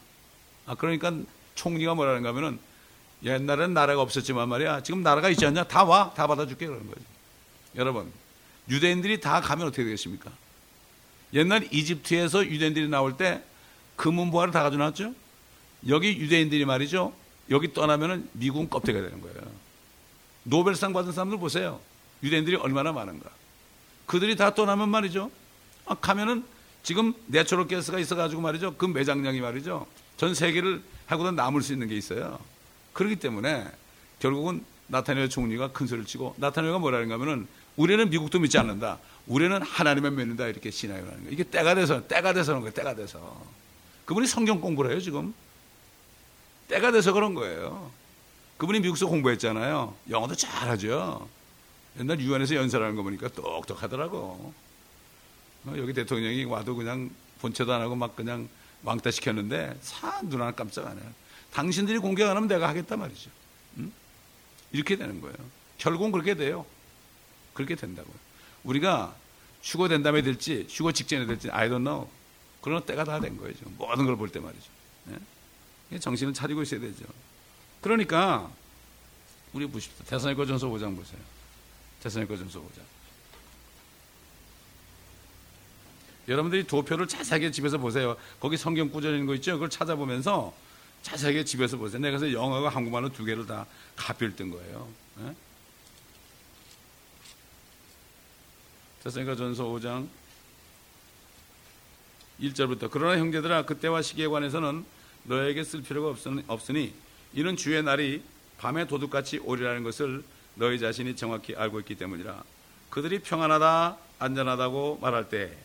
S1: 아, 그러니까 총리가 뭐라는가 하면은 옛날엔 나라가 없었지만 말이야. 지금 나라가 있지 않냐? 다 와. 다 받아줄게. 그러는 거죠. 여러분, 유대인들이 다 가면 어떻게 되겠습니까? 옛날 이집트에서 유대인들이 나올 때 금은보화를 다 가져놨죠? 여기 유대인들이 말이죠. 여기 떠나면은 미국은 껍데기가 되는 거예요. 노벨상 받은 사람들 보세요. 유대인들이 얼마나 많은가. 그들이 다 떠나면 말이죠. 아, 가면은 지금 natural gas가 있어가지고 말이죠. 그 매장량이 말이죠. 전 세계를 하고도 남을 수 있는 게 있어요. 그렇기 때문에 결국은 네타냐후 총리가 큰 소리를 치고 네타냐후가 뭐라는 가면은 우리는 미국도 믿지 않는다. 우리는 하나님만 믿는다. 이렇게 신앙을 하는 거예요. 이게 때가 돼서, 때가 돼서 그런 거예요. 때가 돼서. 그분이 성경 공부를 해요, 지금. 때가 돼서 그런 거예요. 그분이 미국에서 공부했잖아요. 영어도 잘하죠. 옛날 유엔에서 연설하는 거 보니까 똑똑하더라고. 어, 여기 대통령이 와도 그냥 본체도 안 하고 막 그냥 왕따 시켰는데 사 눈 하나 깜짝 안 해요. 당신들이 공격 안 하면 내가 하겠단 말이죠. 응? 이렇게 되는 거예요. 결국은 그렇게 돼요. 그렇게 된다고요. 우리가 휴거 된 다음에 될지 휴거 직전에 될지 I don't know. 그런 때가 다 된 거예요. 지금. 모든 걸 볼 때 말이죠. 네? 정신을 차리고 있어야 되죠. 그러니까 우리 보십시오. 대선의거 전서 5장 보세요. 대선의거 전서 5장. 여러분들이 도표를 자세하게 집에서 보세요. 거기 성경 구절 있는 거 있죠? 그걸 찾아보면서 자세하게 집에서 보세요. 내가 그래서 영어와 한국말로 두 개를 다 가필 뜬 거예요. 네? 테살로니가 전서 5장 1절부터 그러나 형제들아 그때와 시기에 관해서는 너에게 쓸 필요가 없으니 이는 주의 날이 밤에 도둑같이 오리라는 것을 너희 자신이 정확히 알고 있기 때문이라 그들이 평안하다 안전하다고 말할 때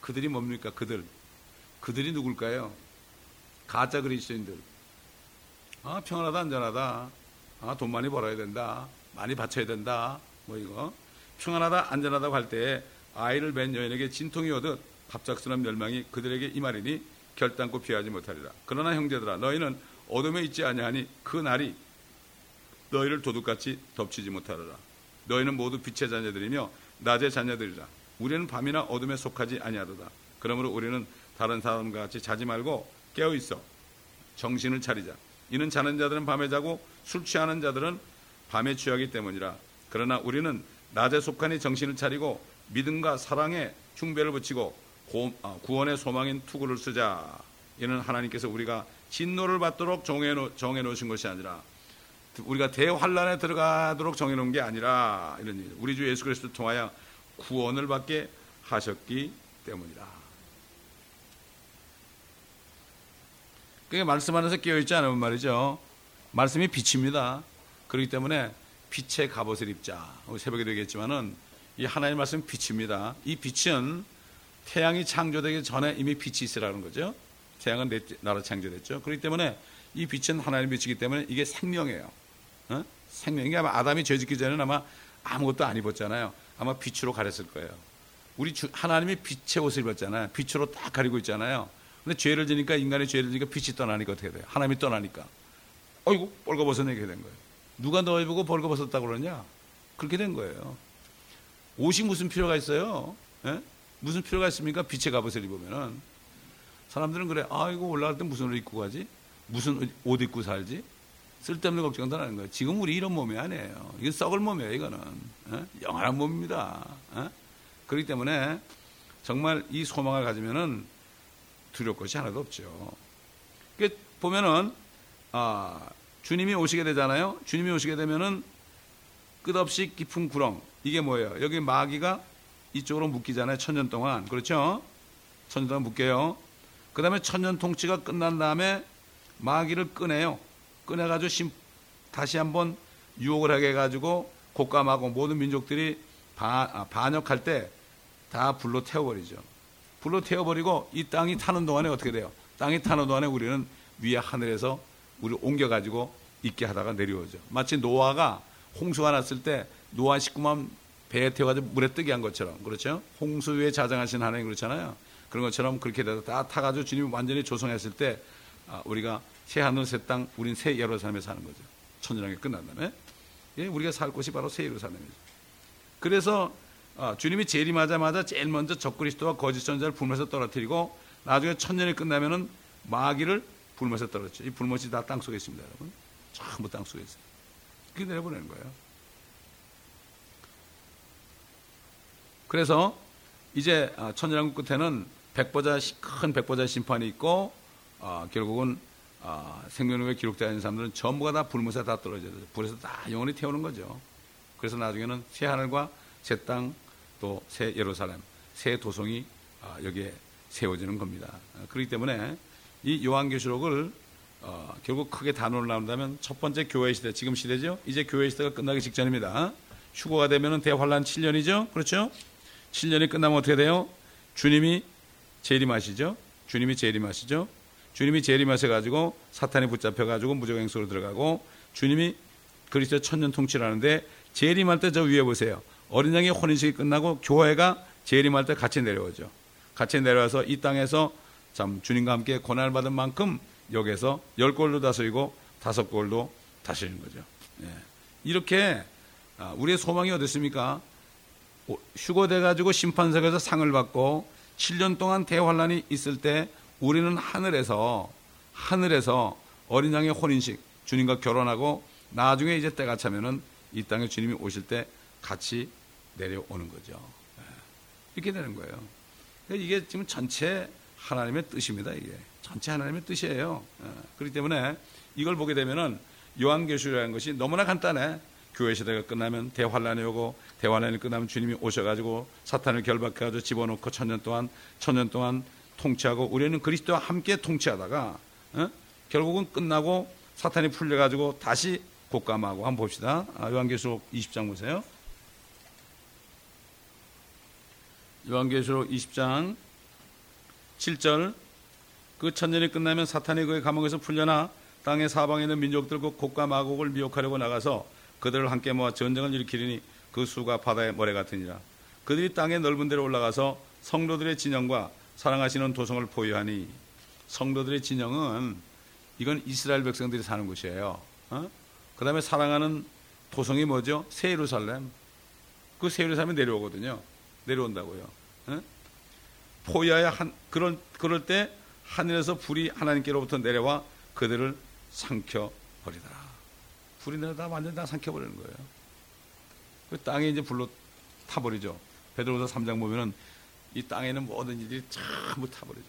S1: 그들이 뭡니까 그들 그들이 누굴까요 가짜 그리스도인들 아 평안하다 안전하다 아 돈 많이 벌어야 된다 많이 바쳐야 된다 뭐 이거 평안하다 안전하다고 할 때 아이를 뵌 여인에게 진통이 오듯 갑작스러운 멸망이 그들에게 이말이니 결단코 피하지 못하리라. 그러나 형제들아 너희는 어둠에 있지 아니하니 그 날이 너희를 도둑같이 덮치지 못하리라. 너희는 모두 빛의 자녀들이며 낮의 자녀들이라. 우리는 밤이나 어둠에 속하지 아니하도다. 그러므로 우리는 다른 사람과 같이 자지 말고 깨어 있어 정신을 차리자. 이는 자는 자들은 밤에 자고 술 취하는 자들은 밤에 취하기 때문이라. 그러나 우리는 낮에 속하니 정신을 차리고 믿음과 사랑에 흉배를 붙이고 아, 구원의 소망인 투구를 쓰자. 이는 하나님께서 우리가 진노를 받도록 정해, 정해 놓으신 것이 아니라 우리가 대환란에 들어가도록 정해 놓은 게 아니라 이런 일. 우리 주 예수 그리스도 통하여 구원을 받게 하셨기 때문이다. 그게 말씀 안에서 깨어 있지 않으면 말이죠. 말씀이 빛입니다. 그렇기 때문에 빛의 갑옷을 입자. 새벽에 되겠지만은 이 하나님 말씀 빛입니다. 이 빛은 태양이 창조되기 전에 이미 빛이 있으라는 거죠. 태양은 내 나라 창조됐죠. 그렇기 때문에 이 빛은 하나님 빛이기 때문에 이게 생명이에요. 어? 생명이 아마 아담이 죄 짓기 전에는 아마 아무것도 안 입었잖아요. 아마 빛으로 가렸을 거예요. 우리 주, 하나님이 빛의 옷을 입었잖아요. 빛으로 딱 가리고 있잖아요. 근데 죄를 지니까 인간의 죄를 지니까 빛이 떠나니까 어떻게 돼요? 하나님이 떠나니까. 어이구, 벌거벗어내게 된 거예요. 누가 너 입고 벌거벗었다고 그러냐? 그렇게 된 거예요. 옷이 무슨 필요가 있어요? 예? 무슨 필요가 있습니까? 빛의 갑옷을 입으면은. 사람들은 그래. 아, 이거 올라갈 때 무슨 옷 입고 가지? 무슨 옷 입고 살지? 쓸데없는 걱정도 하는 거예요. 지금 우리 이런 몸이 아니에요. 이건 썩을 몸이에요, 이거는. 예? 영원한 몸입니다. 예? 그렇기 때문에 정말 이 소망을 가지면은 두려울 것이 하나도 없죠. 그 보면은 아, 주님이 오시게 되잖아요. 주님이 오시게 되면은 끝없이 깊은 구렁 이게 뭐예요? 여기 마귀가 이쪽으로 묶이잖아요. 천년 동안 그렇죠? 천년 동안 묶여요. 그 다음에 천년 통치가 끝난 다음에 마귀를 꺼내요. 꺼내가지고 다시 한번 유혹을 하게 해가지고 곡감하고 모든 민족들이 아, 반역할 때 다 불로 태워버리죠. 불로 태워버리고 이 땅이 타는 동안에 어떻게 돼요? 땅이 타는 동안에 우리는 위에 하늘에서 우리 옮겨가지고 있게 하다가 내려오죠. 마치 노아가 홍수가 났을 때 노아 식구만 배에 태워가지고 물에 뜨게 한 것처럼 그렇죠? 홍수 위에 자장하신 하나님 그렇잖아요. 그런 것처럼 그렇게 돼서 다 타가지고 주님이 완전히 조성했을 때 아, 우리가 새 하늘 새 땅, 우린 새 예루살렘에 사는 거죠. 천년왕이 끝난 다음에 예, 우리가 살 곳이 바로 새 예루살렘이죠. 그래서 아, 주님이 재림하자마자 제일 먼저 적그리스도와 거짓 선자를 불면서 떨어뜨리고 나중에 천년이 끝나면은 마귀를 불면서 떨어졌죠. 이 불못이 다 땅 속에 있습니다, 여러분. 전부 땅 속에 있어요. 그게 내려보내는 거예요. 그래서 이제 아, 천년왕국 끝에는 백보자 큰 백보자 심판이 있고 어, 결국은 어, 생명력에 기록되어 있는 사람들은 전부가 다 불못에 다 떨어져요. 불에서 다 영원히 태우는 거죠. 그래서 나중에는 새 하늘과 새 땅 또 새 예루살렘, 새 도성이 어, 여기에 세워지는 겁니다. 어, 그렇기 때문에 이 요한계시록을 어, 결국 크게 단어를 나눈다면 첫 번째 교회 시대, 지금 시대죠. 이제 교회 시대가 끝나기 직전입니다. 휴거가 되면 대환란 7년이죠. 그렇죠? 7년이 끝나면 어떻게 돼요? 주님이 재림하시죠. 주님이 재림하시죠. 주님이 재림하셔 가지고 사탄이 붙잡혀 가지고 무적 행소로 들어가고 주님이 그리스도 천년 통치를 하는데 재림할 때 저 위에 보세요. 어린 양의 혼인식이 끝나고 교회가 재림할 때 같이 내려오죠. 같이 내려와서 이 땅에서 참 주님과 함께 고난을 받은 만큼 여기서 열 골도 다스리고 다섯 골도 다스리는 거죠. 예. 이렇게 아, 우리의 소망이 어딨습니까? 휴거돼 가지고 심판석에서 상을 받고 7년 동안 대환란이 있을 때 우리는 하늘에서 하늘에서 어린 양의 혼인식 주님과 결혼하고 나중에 이제 때가 차면은 이 땅에 주님이 오실 때 같이 내려오는 거죠. 예. 이렇게 되는 거예요. 이게 지금 전체 하나님의 뜻입니다. 이게 전체 하나님의 뜻이에요. 예. 그렇기 때문에 이걸 보게 되면은 요한계시라는 것이 너무나 간단해. 교회 시대가 끝나면 대환란이 오고 대환란이 끝나면 주님이 오셔가지고 사탄을 결박해가지고 집어넣고 천년 동안 천년 동안 통치하고 우리는 그리스도와 함께 통치하다가 어? 결국은 끝나고 사탄이 풀려가지고 다시 곡감하고 한번 봅시다. 아, 요한계시록 20장 보세요. 요한계시록 20장 7절 그 천년이 끝나면 사탄이 그의 감옥에서 풀려나 땅의 사방에 있는 민족들 그 곡과 마곡을 미혹하려고 나가서 그들을 함께 모아 전쟁을 일으키리니 그 수가 바다의 모래 같으니라. 그들이 땅의 넓은 데로 올라가서 성도들의 진영과 사랑하시는 도성을 보유하니 성도들의 진영은 이건 이스라엘 백성들이 사는 곳이에요. 어? 그 다음에 사랑하는 도성이 뭐죠? 새 예루살렘. 그새 예루살렘이 내려오거든요. 내려온다고요. 어? 포야야 한 그럴 그럴 때 하늘에서 불이 하나님께로부터 내려와 그들을 삼켜 버리더라. 불이 내려다 완전 다 삼켜 버리는 거예요. 그 땅에 이제 불로 타버리죠. 베드로서 3장 보면은 이 땅에는 모든 일들이 전부 타버리죠.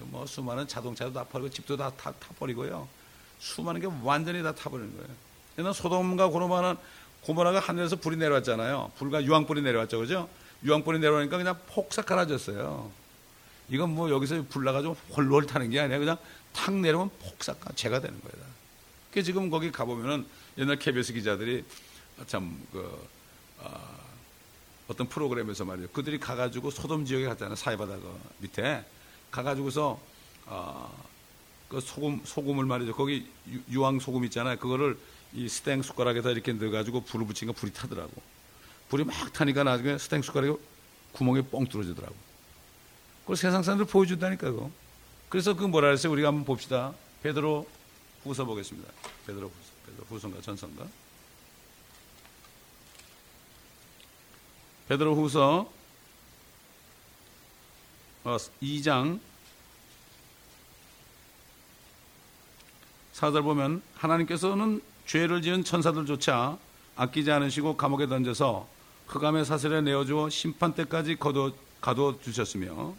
S1: 뭐 수많은 자동차도 다 버리고 집도 다 타, 타버리고요. 수많은 게 완전히 다 타버리는 거예요. 옛날 소돔과 고모라는 고모라가 하늘에서 불이 내려왔잖아요. 불과 유황불이 내려왔죠, 그죠? 유황불이 내려오니까 그냥 폭삭 갈아졌어요. 이건 뭐 여기서 불 나가지고 홀홀 타는 게 아니라 그냥 탁 내려오면 폭삭 죄가 되는 거예요. 그 지금 거기 가보면은 옛날 KBS 기자들이 참, 그, 어, 어떤 프로그램에서 말이죠. 그들이 가가지고 소돔 지역에 갔잖아요. 사이바다 그 밑에. 가가지고서, 어, 그 소금, 소금을 말이죠. 거기 유황 소금 있잖아요. 그거를 이 스탱 숟가락에다 이렇게 넣어가지고 불을 붙이니까 불이 타더라고. 불이 막 타니까 나중에 스탱 숟가락이 구멍에 뻥 뚫어지더라고. 그걸 세상 사람들 보여준다니까, 그 그래서 그 뭐라 그랬어요? 우리가 한번 봅시다. 베드로 후서 보겠습니다. 베드로 후서, 베드로 후서인가 전서인가? 베드로 후서 2장 어, 4절 보면 하나님께서는 죄를 지은 천사들조차 아끼지 않으시고 감옥에 던져서 흑암의 사슬에 내어주어 심판 때까지 거둬 가두어 두셨으며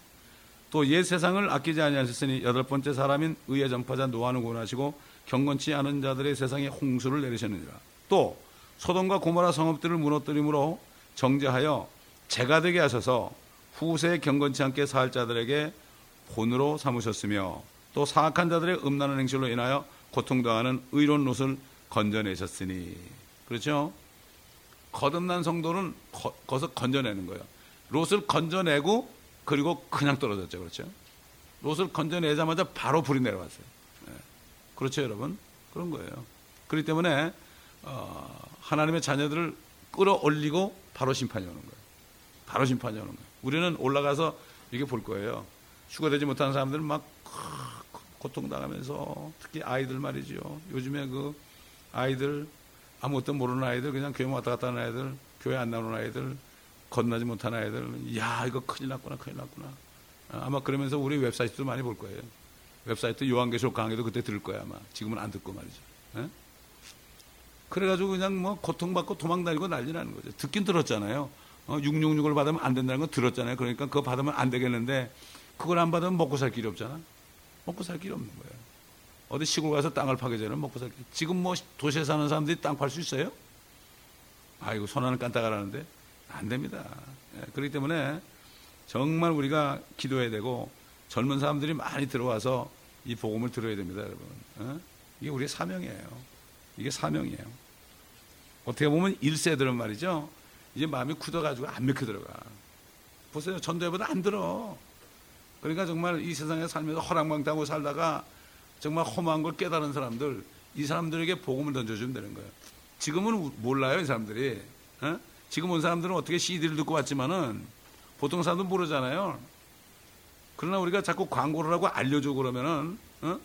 S1: 또 옛 세상을 아끼지 아니하셨으니 여덟 번째 사람인 의의 전파자 노아는 구원하시고 경건치 않은 자들의 세상에 홍수를 내리셨느니라. 또 소돔과 고모라 성읍들을 무너뜨림으로 정죄하여 재가 되게 하셔서 후세 경건치 않게 살 자들에게 본으로 삼으셨으며 또 사악한 자들의 음란한 행실로 인하여 고통당하는 의로운 롯을 건져내셨으니 그렇죠? 거듭난 성도는 거, 거기서 건져내는 거예요. 롯을 건져내고 그리고 그냥 떨어졌죠. 그렇죠? 롯을 건져내자마자 바로 불이 내려왔어요. 네. 그렇죠, 여러분? 그런 거예요. 그렇기 때문에 어, 하나님의 자녀들을 끌어올리고 바로 심판이 오는 거예요. 바로 심판이 오는 거예요. 우리는 올라가서 이렇게 볼 거예요. 휴가되지 못한 사람들은 막 고통당하면서 특히 아이들 말이죠. 요즘에 그 아이들 아무것도 모르는 아이들 그냥 교회 왔다 갔다 하는 아이들 교회 안 나오는 아이들 건너지 못한 아이들 야 이거 큰일 났구나 큰일 났구나 아마 그러면서 우리 웹사이트도 많이 볼 거예요. 웹사이트 요한계시록 강의도 그때 들을 거야 아마 지금은 안 듣고 말이죠. 에? 그래가지고 그냥 뭐 고통받고 도망다니고 난리 나는 거죠. 듣긴 들었잖아요. 어, 666을 받으면 안 된다는 건 들었잖아요. 그러니까 그거 받으면 안 되겠는데 그걸 안 받으면 먹고 살 길이 없잖아. 먹고 살 길이 없는 거예요. 어디 시골 가서 땅을 파게 되는 먹고 살 길. 지금 뭐 도시에 사는 사람들이 땅 팔 수 있어요? 아이고 손 하나 깐딱하라는데 안 됩니다. 예, 그렇기 때문에 정말 우리가 기도해야 되고 젊은 사람들이 많이 들어와서 이 복음을 들어야 됩니다, 여러분. 어? 이게 우리의 사명이에요. 이게 사명이에요. 어떻게 보면 1세들은 말이죠. 이제 마음이 굳어가지고 안 맥혀 들어가. 보세요. 전도회보다 안 들어. 그러니까 정말 이 세상에 살면서 허랑방탕하고 살다가 정말 험한 걸 깨달은 사람들, 이 사람들에게 복음을 던져주면 되는 거예요. 지금은 몰라요, 이 사람들이. 어? 지금 온 사람들은 어떻게 CD를 듣고 왔지만은 보통 사람들은 모르잖아요. 그러나 우리가 자꾸 광고를 하고 알려줘 그러면은, 어?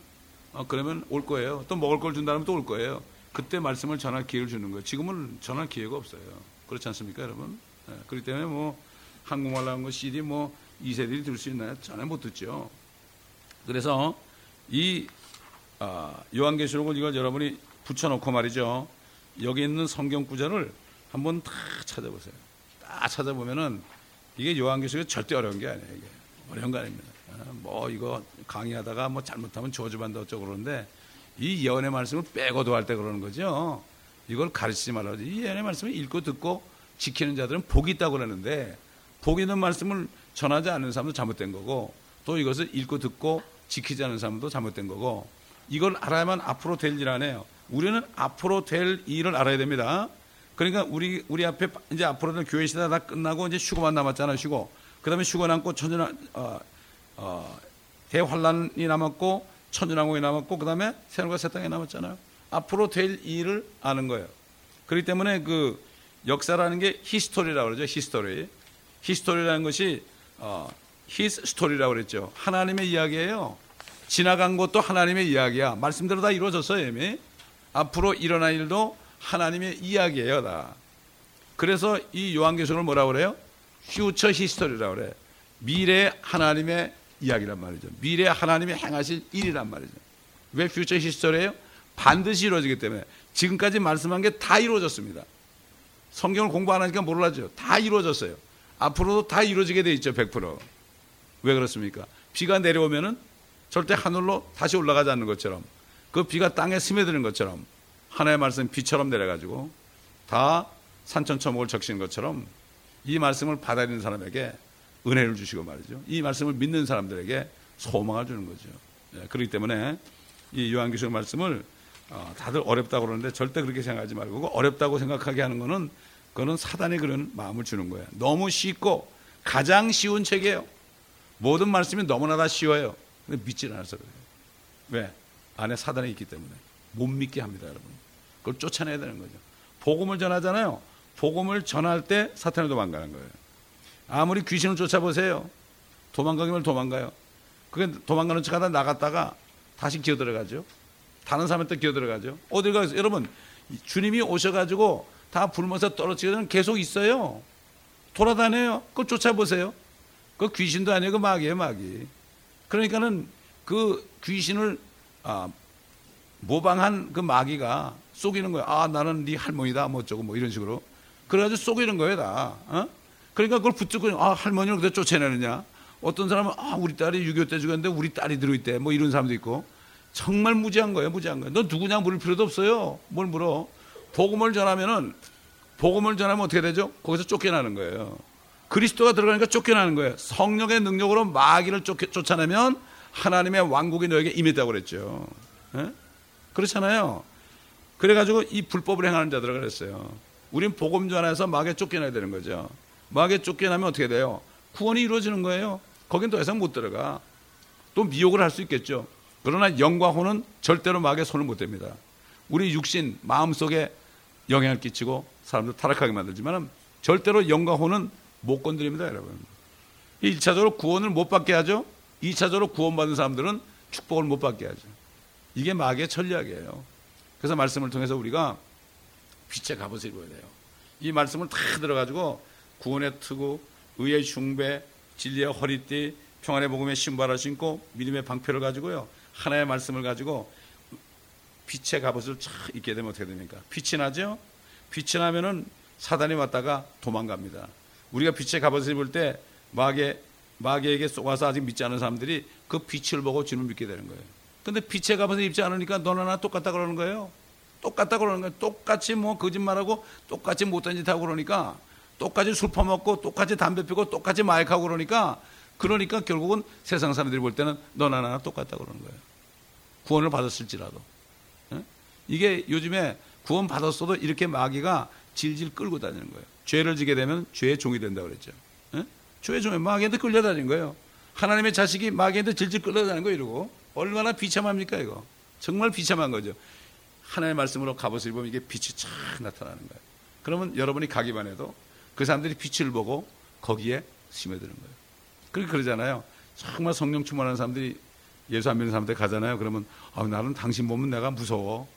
S1: 어, 그러면 올 거예요. 또 먹을 걸 준다면 또 올 거예요. 그때 말씀을 전할 기회를 주는 거예요. 지금은 전할 기회가 없어요. 그렇지 않습니까, 여러분? 네, 그렇기 때문에 뭐 한국말 나온 거 CD 뭐 2세들이 들수 있나요? 전혀 못 듣죠. 그래서 이 아, 요한계시록을 이걸 여러분이 붙여놓고 말이죠. 여기 있는 성경 구절을 한번 다 찾아보세요. 다 찾아보면은 이게 요한계시록이 절대 어려운 게 아니에요. 이게 어려운 거 아닙니다. 아, 뭐 이거 강의하다가 뭐 잘못하면 저주받는다 어쩌고 그러는데 이 예언의 말씀을 빼고도 할 때 그러는 거죠. 이걸 가르치지 말라고. 이 예언의 말씀을 읽고 듣고 지키는 자들은 복이 있다고 그러는데 복 있는 말씀을 전하지 않는 사람도 잘못된 거고 또 이것을 읽고 듣고 지키지 않는 사람도 잘못된 거고 이걸 알아야만 앞으로 될일 아니에요. 우리는 앞으로 될 일을 알아야 됩니다. 그러니까 우리 우리 앞에 이제 앞으로는 교회 시대 다 끝나고 이제 휴거만 남았잖아요. 휴거. 그다음에 휴거 남고 천년 어, 어, 대환란이 남았고 천년왕국이 남았고 그다음에 새 하늘과 새 땅이 남았잖아요. 앞으로 될 일을 아는 거예요. 그렇기 때문에 그 역사라는 게 history라고 그러죠. history. history라는 것이 어, His story라고 그랬죠. 하나님의 이야기예요. 지나간 것도 하나님의 이야기야. 말씀대로 다 이루어졌어요, 이미. 앞으로 일어날 일도 하나님의 이야기예요, 다. 그래서 이 요한계시록을 뭐라고 그래요? future history라고 그래. 미래 하나님의 이야기란 말이죠. 미래 하나님이 행하실 일이란 말이죠. 왜 future history예요? 반드시 이루어지기 때문에 지금까지 말씀한 게 다 이루어졌습니다. 성경을 공부 안 하니까 몰라죠. 다 이루어졌어요. 앞으로도 다 이루어지게 돼 있죠. 100%. 왜 그렇습니까? 비가 내려오면은 절대 하늘로 다시 올라가지 않는 것처럼 그 비가 땅에 스며드는 것처럼 하나의 말씀 비처럼 내려가지고 다 산천초목을 적시는 것처럼 이 말씀을 받아들이는 사람에게 은혜를 주시고 말이죠. 이 말씀을 믿는 사람들에게 소망을 주는 거죠. 네, 그렇기 때문에 이 요한계시록 말씀을 어, 다들 어렵다고 그러는데 절대 그렇게 생각하지 말고 어렵다고 생각하게 하는 거는 그거는 사단이 그런 마음을 주는 거예요. 너무 쉽고 가장 쉬운 책이에요. 모든 말씀이 너무나 다 쉬워요. 근데 믿질 않아서 그래요. 왜? 안에 사단이 있기 때문에 못 믿게 합니다, 여러분. 그걸 쫓아내야 되는 거죠. 복음을 전하잖아요. 복음을 전할 때 사탄이 도망가는 거예요. 아무리 귀신을 쫓아보세요. 도망가기만 도망가요. 그게 도망가는 척 하다 나갔다가 다시 기어 들어가죠. 다른 사람한테 기어 들어가죠. 어딜 가서 여러분 주님이 오셔가지고 다 불면서 떨어지는 계속 있어요. 돌아다녀요. 그거 쫓아보세요. 그 귀신도 아니고 그 마귀예요, 마귀. 그러니까는 그 귀신을 아, 모방한 그 마귀가 속이는 거예요. 아, 나는 네 할머니다, 뭐 어쩌고 뭐 이런 식으로. 그래가지고 속이는 거예요, 다. 어? 그러니까 그걸 붙들고 아 할머니를 그대 쫓아내느냐? 어떤 사람은 아 우리 딸이 6.25 때 죽었는데 우리 딸이 들어있대 뭐 이런 사람도 있고 정말 무지한 거예요 무지한 거예요 너 누구냐 물을 필요도 없어요 뭘 물어 복음을 전하면은 복음을 전하면 어떻게 되죠 거기서 쫓겨나는 거예요 그리스도가 들어가니까 쫓겨나는 거예요. 성령의 능력으로 마귀를 쫓, 아내면 하나님의 왕국이 너에게 임했다고 그랬죠. 예? 그렇잖아요. 그래가지고 이 불법을 행하는 자들을 그랬어요. 우린 복음 전해서 마귀에 쫓겨나야 되는 거죠. 마귀에 쫓겨나면 어떻게 돼요? 구원이 이루어지는 거예요. 거긴 더 이상 못 들어가. 또 미혹을 할 수 있겠죠. 그러나 영과 혼은 절대로 마귀의 손을 못 댑니다. 우리 육신 마음속에 영향을 끼치고 사람들 타락하게 만들지만 절대로 영과 혼은 못 건드립니다 여러분 1차적으로 구원을 못 받게 하죠 2차적으로 구원받은 사람들은 축복을 못 받게 하죠 이게 마귀의 전략이에요 그래서 말씀을 통해서 우리가 빛의 갑옷을 입어야 돼요 이 말씀을 다 들어가지고 구원의 투구 의의 흉배 진리의 허리띠 평안의 복음의 신발을 신고 믿음의 방패를 가지고요 하나의 말씀을 가지고 빛의 갑옷을 쫙 입게 되면 어떻게 됩니까? 빛이 나죠? 빛이 나면은 사단이 왔다가 도망갑니다. 우리가 빛의 갑옷을 입을 때 마귀 마귀에게 쏘아서 아직 믿지 않은 사람들이 그 빛을 보고 주를 믿게 되는 거예요. 근데 빛의 갑옷을 입지 않으니까 너나 나 똑같다 그러는 거예요. 똑같다 그러는 거예요. 똑같이 뭐 거짓말하고 똑같이 못된 짓 하고 그러니까 똑같이 술 퍼먹고 똑같이 담배 피고 똑같이 마약하고 그러니까 그러니까 결국은 세상 사람들이 볼 때는 너나 나나 똑같다 그러는 거예요. 구원을 받았을지라도. 이게 요즘에 구원 받았어도 이렇게 마귀가 질질 끌고 다니는 거예요. 죄를 지게 되면 죄의 종이 된다고 그랬죠. 죄의 종이 마귀한테 끌려다니는 거예요. 하나님의 자식이 마귀한테 질질 끌려다니는 거 이러고 얼마나 비참합니까 이거. 정말 비참한 거죠. 하나님의 말씀으로 갑옷을 입으면 이게 빛이 쫙 나타나는 거예요. 그러면 여러분이 가기만 해도 그 사람들이 빛을 보고 거기에 스며드는 거예요. 그렇게 그러잖아요. 정말 성령 충만한 사람들이 예수 안 믿는 사람들 가잖아요. 그러면 아, 나는 당신 보면 내가 무서워.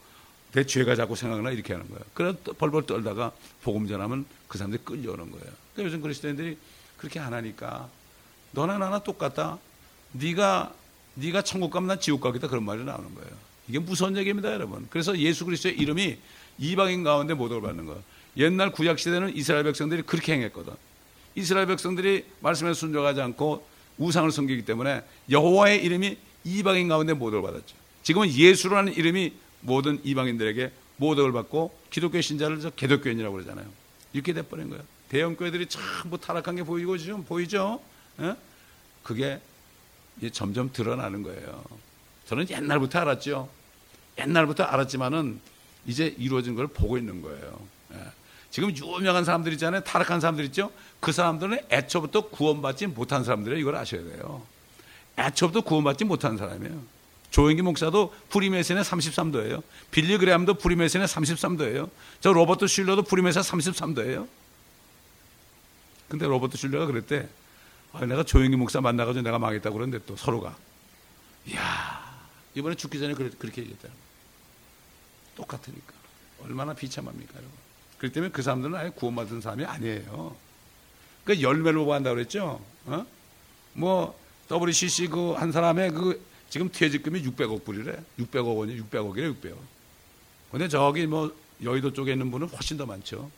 S1: 내 죄가 자꾸 생각나 이렇게 하는 거예요. 그래 벌벌 떨다가 복음 전하면 그 사람들이 끌려오는 거예요. 그러니까 요즘 그리스도인들이 그렇게 안 하니까 너나 나나 똑같다. 네가 네가 천국 가면 난 지옥 가겠다 그런 말이 나오는 거예요. 이게 무서운 얘기입니다, 여러분. 그래서 예수 그리스도의 이름이 이방인 가운데 모독을 받는 거예요. 옛날 구약 시대는 이스라엘 백성들이 그렇게 행했거든. 이스라엘 백성들이 말씀에 순종하지 않고 우상을 섬기기 때문에 여호와의 이름이 이방인 가운데 모독을 받았죠. 지금은 예수라는 이름이 모든 이방인들에게 모독을 받고 기독교 신자를 개독교인이라고 그러잖아요. 이렇게 돼버린 거예요. 대형 교회들이 전부 타락한 게 보이고 지금 보이죠? 에? 그게 점점 드러나는 거예요. 저는 옛날부터 알았죠. 옛날부터 알았지만은 이제 이루어진 걸 보고 있는 거예요. 예. 지금 유명한 사람들 있잖아요. 타락한 사람들 있죠. 그 사람들은 애초부터 구원받지 못한 사람들이에요. 이걸 아셔야 돼요. 애초부터 구원받지 못한 사람이에요. 조용기 목사도 프리메이슨의 33도예요. 빌리 그레함도 프리메이슨의 33도예요. 저 로버트 슐러도 프리메이슨 33도예요. 근데 로버트 슐러가 그랬대. 아, 내가 조영기 목사 만나가지고 내가 망했다고 그러는데 또 서로가. 이야, 이번에 죽기 전에 그렇게 얘기했다. 똑같으니까. 얼마나 비참합니까, 여러분. 그렇기 때문에 그 사람들은 아예 구원받은 사람이 아니에요. 그러니까 보고 한다고 그랬죠. 어? 뭐, WCC 그 한 사람의 그 지금 퇴직금이 600억 불이래. 600억 원이 600억이래, 600억. 근데 저기 뭐 여의도 쪽에 있는 분은 훨씬 더 많죠.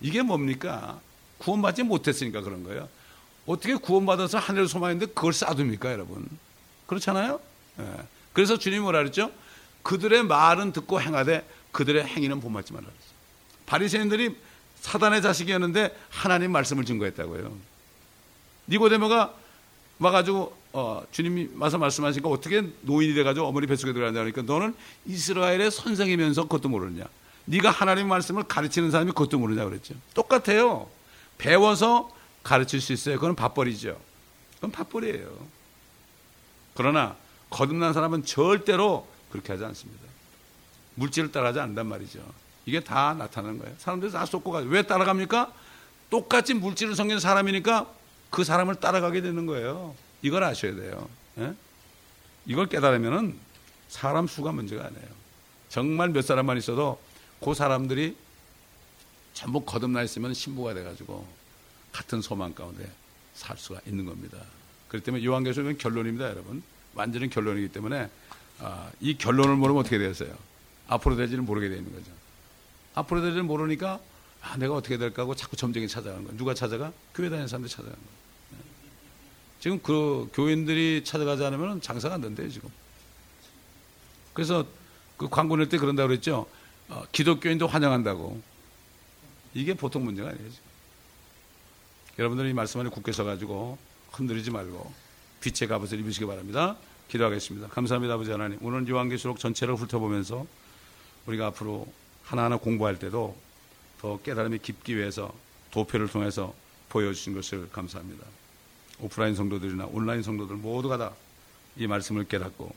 S1: 이게 뭡니까? 구원받지 못했으니까 그런 거예요. 어떻게 구원받아서 하늘을 소망했는데 그걸 쌓아둡니까, 여러분? 그렇잖아요? 예. 그래서 주님이 뭐라 그랬죠? 그들의 말은 듣고 행하되 그들의 행위는 본받지 말라 그랬어요. 바리새인들이 사단의 자식이었는데 하나님 말씀을 증거했다고요. 니고데모가 와가지고 어, 주님이 와서 말씀하시니까 어떻게 노인이 돼가지고 어머니 뱃속에 들어가냐니까 너는 이스라엘의 선생이면서 그것도 모르느냐. 네가 하나님 말씀을 가르치는 사람이 그것도 모르냐 그랬죠. 똑같아요. 배워서 가르칠 수 있어요. 그건 밥벌이죠. 그건 밥벌이에요. 그러나 거듭난 사람은 절대로 그렇게 하지 않습니다. 물질을 따라하지 않는단 말이죠. 이게 다 나타나는 거예요. 사람들이 다 쏟고 가요. 왜 따라갑니까? 똑같이 물질을 섬기는 사람이니까 그 사람을 따라가게 되는 거예요. 이걸 아셔야 돼요. 예? 이걸 깨달으면은 사람 수가 문제가 아니에요. 정말 몇 사람만 있어도 그 사람들이 전부 거듭나 있으면 신부가 돼가지고 같은 소망 가운데 살 수가 있는 겁니다. 그렇기 때문에 요한계시록은 결론입니다, 여러분. 완전히 결론이기 때문에 아, 이 결론을 모르면 어떻게 되겠어요? 앞으로 될지는 모르게 되는 거죠. 앞으로 될지는 모르니까 아, 내가 어떻게 될까 하고 자꾸 점쟁이 찾아가는 거야. 누가 찾아가? 교회 다니는 사람들이 찾아가는. 네. 지금 그 교인들이 찾아가지 않으면 장사가 안 된대요, 지금. 그래서 그 광고 낼때 그런다고 그랬죠. 어, 기독교인도 환영한다고. 이게 보통 문제가 아니에요, 지금. 여러분들이 이 말씀 안에 굳게 서가지고 흔들리지 말고 빛의 갑옷을 입으시기 바랍니다. 기도하겠습니다. 감사합니다, 아버지 하나님. 오늘 요한계시록 전체를 훑어보면서 우리가 앞으로 하나하나 공부할 때도 더 깨달음이 깊기 위해서 도표를 통해서 보여주신 것을 감사합니다. 오프라인 성도들이나 온라인 성도들 모두가 다 이 말씀을 깨닫고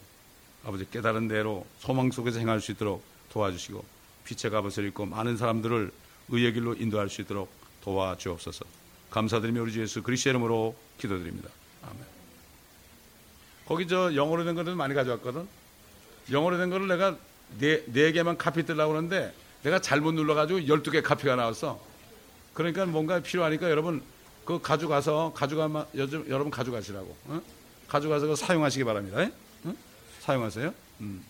S1: 아버지 깨달은 대로 소망 속에서 행할 수 있도록 도와주시고 빛의 갑옷을 입고 많은 사람들을 의의 길로 인도할 수 있도록 도와주옵소서. 감사드리며 우리 주 예수 그리스도의 이름으로 기도드립니다. 아멘. 거기 저 영어로 된 거를 많이 가져왔거든. 영어로 된 거를 내가 네, 네 개만 카피 뜨려고 그러는데 내가 잘못 눌러가지고 12개 카피가 나왔어. 그러니까 뭔가 필요하니까 여러분 그 가져가서 가져가면 요즘 여러분 가져가시라고. 어? 가져가서 사용하시기 바랍니다. 예? 어? 사용하세요. 음.